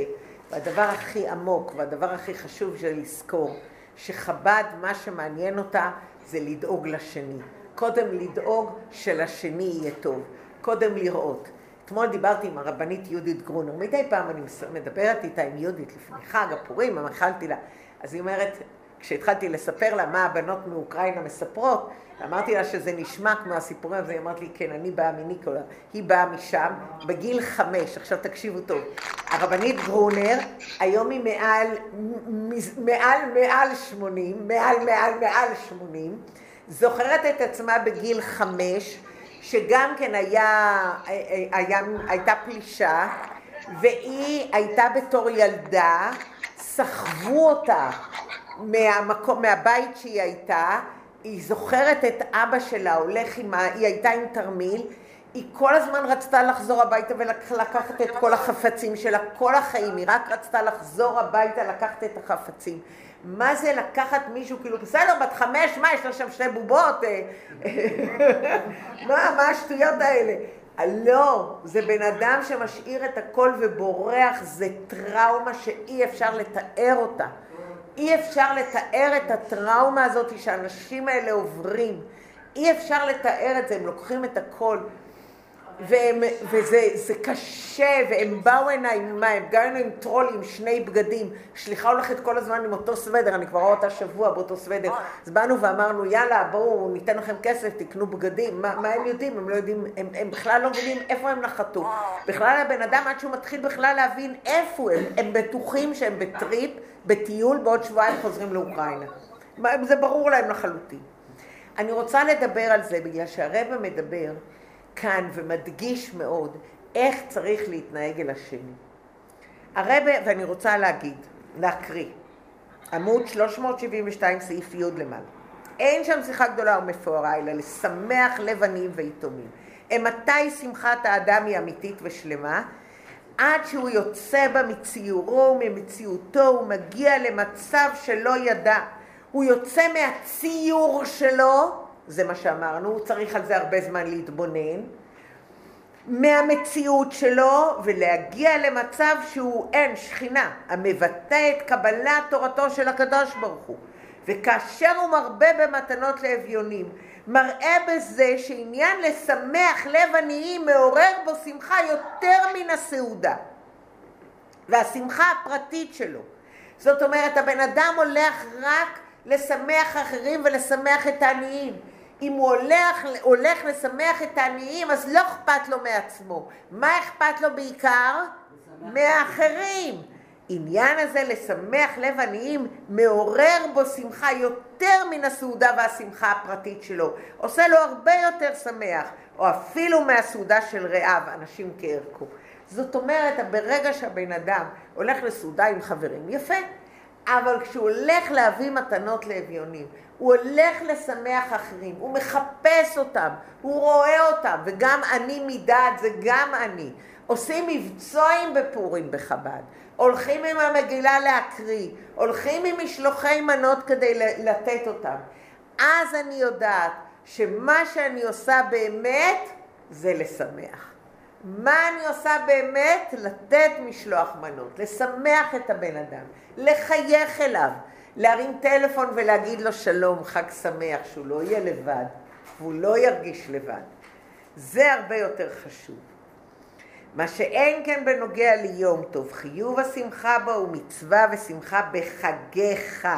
והדבר הכי עמוק, והדבר הכי חשוב זה לזכור, שחב"ד, מה שמעניין אותה זה לדאוג לשני. קודם לדאוג שלשני יהיה טוב, קודם לראות. אתמול דיברתי עם הרבנית יהודית גרונר, מדי פעם אני מדברת איתה עם יהודית לפני חג הפורים, אמרתי לה, אז היא אומרת, כשהתחלתי לספר לה מה הבנות מאוקראינה מספרות, אמרתי לה שזה נשמע כמו הסיפורים, אז היא אמרת לי, כן, אני באה מניקולה, היא באה משם, בגיל חמש, עכשיו תקשיבו טוב, הרבנית גרונר, היום היא מעל, מעל, מעל שמונים, מעל, מעל, מעל שמונים, זוכרת את עצמה בגיל חמש, שגם כן היה, היה, הייתה פלישה, והיא הייתה בתור ילדה, סחבו אותה מהמקום, מהבית שהיא הייתה, היא זוכרת את אבא שלה הולך עם ה... היא הייתה עם תרמיל, היא כל הזמן רצתה לחזור הביתה ולקחת את כל החפצים שלה, כל החיים, היא רק רצתה לחזור הביתה לקחת את החפצים. מה זה לקחת מישהו, כאילו, בסדר, בת חמש, מה, יש לה שם שתי בובות? אה, <laughs> מה, מה השטויות האלה? לא, זה בן אדם שמשאיר את הכל ובורח, זה טראומה שאי אפשר לתאר אותה. אי אפשר לתאר את הטראומה הזאת שהאנשים האלה עוברים. אי אפשר לתאר את זה, הם לוקחים את הכל. והם, וזה קשה, והם באו עם מה, הם גם עם טרול עם שני בגדים. שליחה הולכת כל הזמן עם אותו סוודר, אני כבר רואה אותה שבוע באותו סוודר. אז באנו ואמרנו, יאללה, בואו, ניתן לכם כסף, תקנו בגדים. מה, מה הם יודעים? הם לא יודעים, הם, הם בכלל לא מבינים איפה הם נחתו. בכלל הבן אדם, עד שהוא מתחיל בכלל להבין איפה הם, הם בטוחים שהם בטריפ, בטיול, בעוד שבועיים חוזרים לאוקראינה. זה ברור להם לחלוטין. אני רוצה לדבר על זה בגלל שהרבע מדבר כאן ומדגיש מאוד איך צריך להתנהג אל השני. הרבה, ואני רוצה להגיד, להקריא, עמוד 372 סעיף י' למעלה. אין שם שיחה גדולה ומפוארה, אלא לשמח לב עניים ויתומים. מתי שמחת האדם היא אמיתית ושלמה? עד שהוא יוצא בה מציורו וממציאותו, הוא מגיע למצב שלא ידע. הוא יוצא מהציור שלו זה מה שאמרנו, הוא צריך על זה הרבה זמן להתבונן, מהמציאות שלו ולהגיע למצב שהוא אין שכינה, המבטא את קבלת תורתו של הקדוש ברוך הוא. וכאשר הוא מרבה במתנות לאביונים, מראה בזה שעניין לשמח לב עניים מעורר בו שמחה יותר מן הסעודה. והשמחה הפרטית שלו. זאת אומרת, הבן אדם הולך רק לשמח אחרים ולשמח את העניים. אם הוא הולך, הולך לשמח את העניים, אז לא אכפת לו מעצמו. מה אכפת לו בעיקר? מהאחרים. עניין הזה לשמח לב עניים מעורר בו שמחה יותר מן הסעודה והשמחה הפרטית שלו. עושה לו הרבה יותר שמח, או אפילו מהסעודה של רעיו, אנשים כערכו. זאת אומרת, ברגע שהבן אדם הולך לסעודה עם חברים, יפה. אבל כשהוא הולך להביא מתנות לאביונים, הוא הולך לשמח אחרים, הוא מחפש אותם, הוא רואה אותם, וגם אני מדעת זה גם אני. עושים מבצועים בפורים בחב"ד, הולכים עם המגילה להקריא, הולכים עם משלוחי מנות כדי לתת אותם. אז אני יודעת שמה שאני עושה באמת זה לשמח. מה אני עושה באמת? לתת משלוח מנות, לשמח את הבן אדם, לחייך אליו, להרים טלפון ולהגיד לו שלום, חג שמח, שהוא לא יהיה לבד, והוא לא ירגיש לבד. זה הרבה יותר חשוב. מה שאין כן בנוגע ליום טוב, חיוב השמחה בו הוא מצווה ושמחה בחגיך.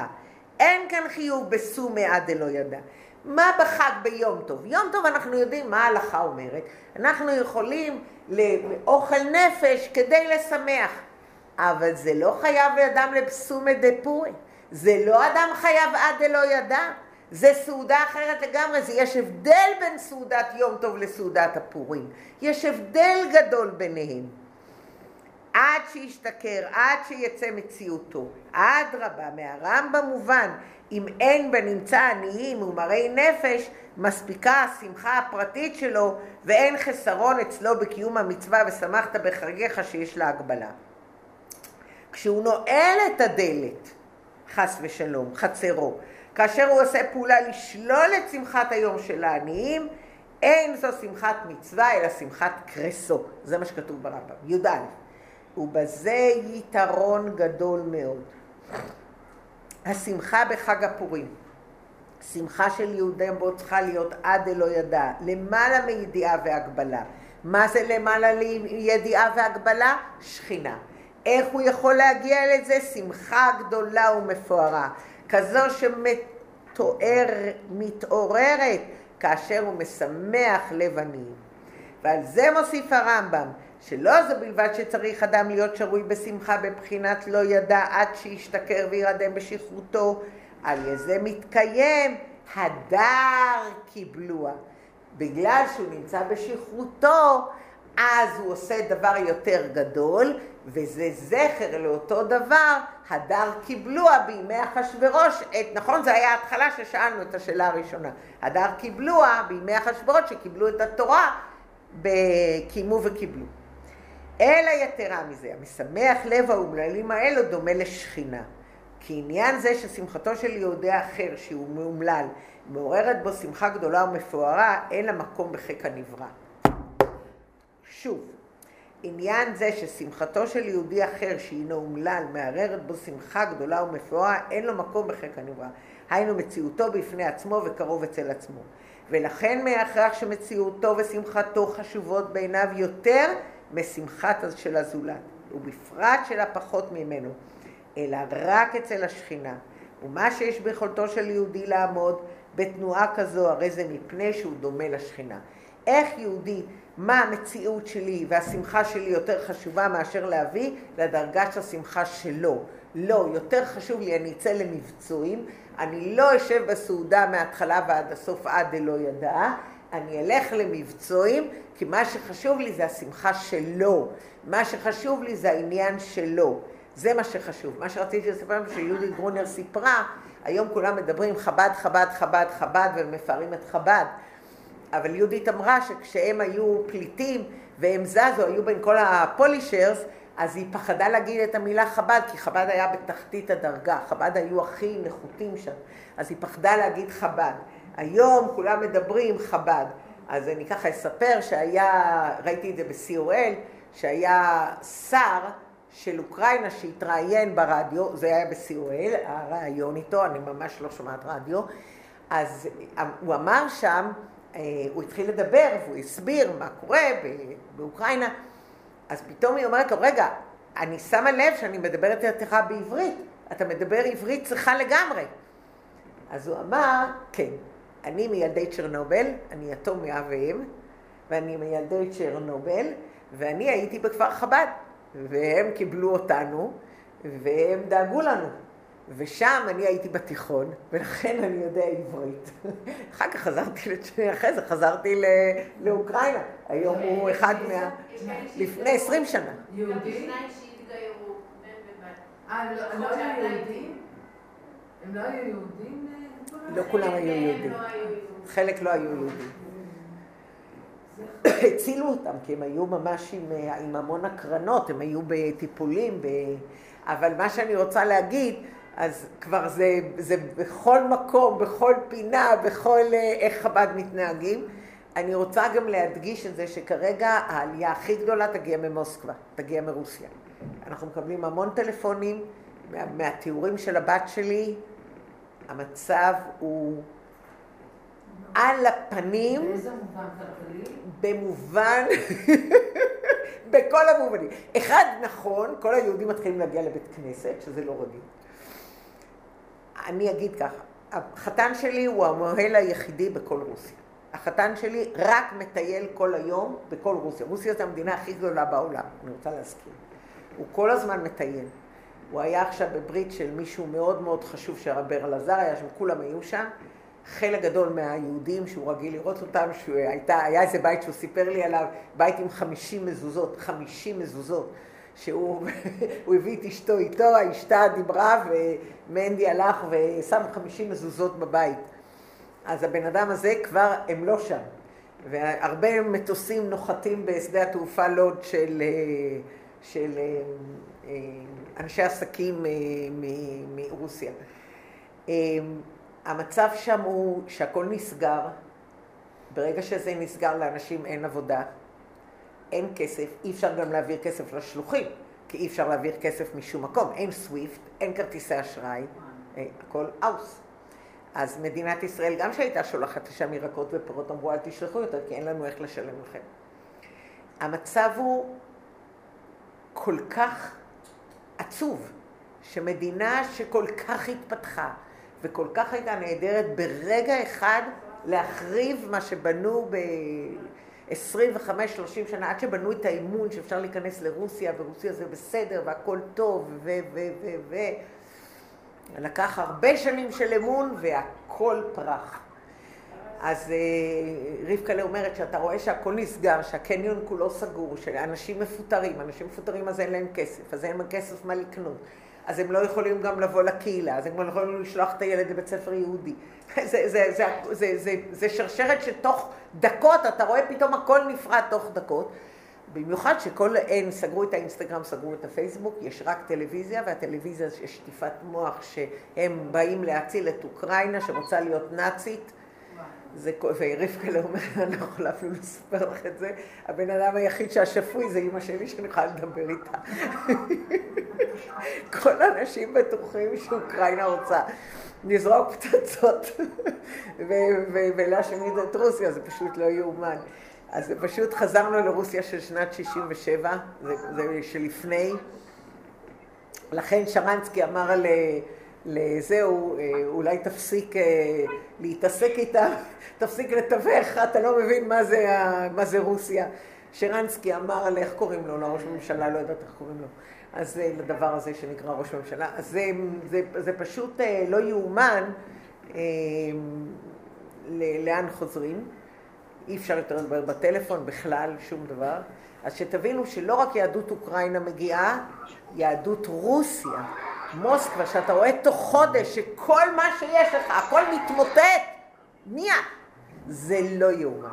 אין כאן חיוב בסומי עד דלא ידע. מה בחג ביום טוב? יום טוב אנחנו יודעים מה ההלכה אומרת. אנחנו יכולים לאוכל נפש כדי לשמח. אבל זה לא חייב אדם לבסומי דפורי. זה לא אדם חייב עד דלא ידע. זה סעודה אחרת לגמרי, זה, יש הבדל בין סעודת יום טוב לסעודת הפורים. יש הבדל גדול ביניהם. עד שישתכר, עד שיצא מציאותו. אדרבה, מהרמב"ם מובן, אם אין בנמצא עניים ומראי נפש, מספיקה השמחה הפרטית שלו ואין חסרון אצלו בקיום המצווה ושמחת בחגיך שיש לה הגבלה. כשהוא נועל את הדלת, חס ושלום, חצרו, כאשר הוא עושה פעולה לשלול את שמחת היום של העניים, אין זו שמחת מצווה, אלא שמחת קרסו. זה מה שכתוב ברמב"ם, י"א. ובזה יתרון גדול מאוד. השמחה בחג הפורים, שמחה של יהודים בו צריכה להיות עד דלא ידע, למעלה מידיעה והגבלה. מה זה למעלה מידיעה והגבלה? שכינה. איך הוא יכול להגיע לזה? שמחה גדולה ומפוארה. כזו שמתעוררת כאשר הוא משמח לב עניים. ועל זה מוסיף הרמב"ם, שלא זו בלבד שצריך אדם להיות שרוי בשמחה בבחינת לא ידע עד שישתכר וירדם בשכרותו, על זה מתקיים הדר קיבלוה. בגלל שהוא נמצא בשכרותו, אז הוא עושה דבר יותר גדול, וזה זכר לאותו דבר, הדר קיבלוה בימי אחשורוש, נכון, זה היה ההתחלה ששאלנו את השאלה הראשונה, הדר קיבלוה בימי אחשורוש שקיבלו את התורה, קיימו וקיבלו. אלא יתרה מזה, המשמח לב האומללים האלו דומה לשכינה. כי עניין זה ששמחתו של יהודי אחר, שהוא מאומלל, מעוררת בו שמחה גדולה ומפוארה, אין לה מקום בחיק הנברא. שוב, עניין זה ששמחתו של יהודי אחר שהינו אומלל מערערת בו שמחה גדולה ומפוארה אין לו מקום בחק הנברא. היינו מציאותו בפני עצמו וקרוב אצל עצמו. ולכן מהכרח שמציאותו ושמחתו חשובות בעיניו יותר משמחת של הזולת ובפרט של הפחות ממנו אלא רק אצל השכינה. ומה שיש ביכולתו של יהודי לעמוד בתנועה כזו הרי זה מפני שהוא דומה לשכינה. איך יהודי מה המציאות שלי והשמחה שלי יותר חשובה מאשר להביא לדרגת השמחה שלו. לא, יותר חשוב לי, אני אצא למבצועים, אני לא אשב בסעודה מההתחלה ועד הסוף עד דלא ידע, אני אלך למבצועים, כי מה שחשוב לי זה השמחה שלו, מה שחשוב לי זה העניין שלו, זה מה שחשוב. מה שרציתי לספר לכם שיהודית גרונר סיפרה, היום כולם מדברים חב"ד, חב"ד, חב"ד, חב"ד, ומפארים את חב"ד. אבל יהודית אמרה שכשהם היו פליטים והם זזו, היו בין כל הפולישרס, אז היא פחדה להגיד את המילה חב"ד, כי חב"ד היה בתחתית הדרגה, חב"ד היו הכי נחותים שם, אז היא פחדה להגיד חב"ד. היום כולם מדברים חב"ד. אז אני ככה אספר שהיה, ראיתי את זה ב-COL, שהיה שר של אוקראינה שהתראיין ברדיו, זה היה ב-COL, הרעיון איתו, אני ממש לא שומעת רדיו, אז הוא אמר שם, הוא התחיל לדבר והוא הסביר מה קורה באוקראינה, אז פתאום היא אומרת לו, רגע, אני שמה לב שאני מדברת איתך בעברית, אתה מדבר עברית צריכה לגמרי. אז הוא אמר, כן, אני מילדי צ'רנובל, אני יתום מאב ואם, ואני מילדי צ'רנובל, ואני הייתי בכפר חב"ד, והם קיבלו אותנו, והם דאגו לנו. ושם אני הייתי בתיכון, ולכן אני יודע עברית. <laughs> אחר כך חזרתי, אחרי זה חזרתי לאוקראינה. היום הוא אחד מה... לפני עשרים שנה. יהודים? אה, לא היו יהודים? הם לא היו יהודים? לא כולם היו יהודים. חלק לא היו יהודים. <coughs> הצילו אותם, כי הם היו ממש עם, עם המון הקרנות, הם היו בטיפולים, ב... אבל מה שאני רוצה להגיד, אז כבר זה, זה בכל מקום, בכל פינה, בכל איך חב"ד מתנהגים, אני רוצה גם להדגיש את זה שכרגע העלייה הכי גדולה תגיע ממוסקבה, תגיע מרוסיה. אנחנו מקבלים המון טלפונים מה, מהתיאורים של הבת שלי, המצב הוא על הפנים, באיזה מובן כלכלי? במובן, <laughs> בכל המובנים. אחד, נכון, כל היהודים מתחילים להגיע לבית כנסת, שזה לא רגיל. אני אגיד ככה, החתן שלי הוא המוהל היחידי בכל רוסיה. החתן שלי רק מטייל כל היום בכל רוסיה. רוסיה זו המדינה הכי גדולה בעולם, אני רוצה להזכיר. הוא כל הזמן מטייל. הוא היה עכשיו בברית של מישהו מאוד מאוד חשוב שהרב אלעזר היה שם, כולם היו שם. חלק גדול מהיהודים שהוא רגיל לראות אותם, שהיה איזה בית שהוא סיפר לי עליו, בית עם חמישים מזוזות, חמישים מזוזות, שהוא <laughs> הביא את אשתו איתו, האשתה דיברה ומנדי הלך ושם חמישים מזוזות בבית. אז הבן אדם הזה כבר, הם לא שם. והרבה מטוסים נוחתים בשדה התעופה לוד של, של אנשי עסקים מרוסיה. המצב שם הוא שהכל נסגר, ברגע שזה נסגר לאנשים אין עבודה, אין כסף, אי אפשר גם להעביר כסף לשלוחים, כי אי אפשר להעביר כסף משום מקום, אין סוויפט, אין כרטיסי אשראי, הכל אאוס. אז מדינת ישראל, גם שהייתה שולחת לשם ירקות ופירות, אמרו אל תשלחו יותר, כי אין לנו איך לשלם לכם. המצב הוא כל כך עצוב, שמדינה שכל כך התפתחה, וכל כך הייתה נהדרת ברגע אחד להחריב מה שבנו ב-25-30 שנה, עד שבנו את האמון שאפשר להיכנס לרוסיה, ורוסיה זה בסדר, והכל טוב, ו... ו... ו... ו... לקח הרבה שנים של אמון והכל פרח. אז אה, רבקלה אומרת שאתה רואה שהכל נסגר, שהקניון כולו סגור, שאנשים מפוטרים, אנשים מפוטרים אז אין להם כסף, אז אין להם כסף מה לקנות. אז הם לא יכולים גם לבוא לקהילה, אז הם לא יכולים לשלוח את הילד לבית ספר יהודי. זה, <laughs> זה, זה, זה, זה, זה, זה שרשרת שתוך דקות, אתה רואה פתאום הכל נפרד תוך דקות. במיוחד שכל אין, סגרו את האינסטגרם, סגרו את הפייסבוק, יש רק טלוויזיה, והטלוויזיה יש שטיפת מוח שהם באים להציל את אוקראינה שרוצה להיות נאצית. זה, ורבקלה אומרת, אני לא יכולה אפילו לספר לך את זה, הבן אדם היחיד שהשפוי זה אימא שלי שאני יכולה לדבר איתה. <laughs> כל האנשים בטוחים שאוקראינה רוצה לזרוק פצצות <laughs> ולהשמיד את רוסיה, זה פשוט לא יאומן. אז פשוט חזרנו לרוסיה של שנת 67, זה, זה שלפני. לכן שרנסקי אמר לזהו, אה, אולי תפסיק אה, להתעסק איתה, <laughs> תפסיק לתווך, אתה לא מבין מה זה, מה זה רוסיה. שרנסקי אמר, איך קוראים לו, לראש הממשלה, לא יודעת איך קוראים לו. אז זה לדבר הזה שנקרא ראש הממשלה. אז זה, זה, זה פשוט אה, לא יאומן לאן חוזרים. אי אפשר יותר לדבר בטלפון בכלל, שום דבר. אז שתבינו שלא רק יהדות אוקראינה מגיעה, יהדות רוסיה, מוסקבה, שאתה רואה תוך חודש שכל מה שיש לך, הכל מתמוטט, נהיה. זה לא יאומן.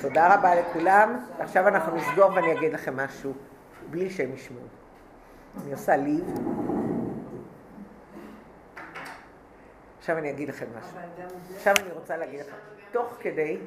תודה רבה לכולם. עכשיו אנחנו נסגור ואני אגיד לכם משהו, בלי שהם ישמעו. אני עושה ליב. עכשיו אני אגיד לכם משהו. עכשיו אני רוצה להגיד לכם, תוך כדי...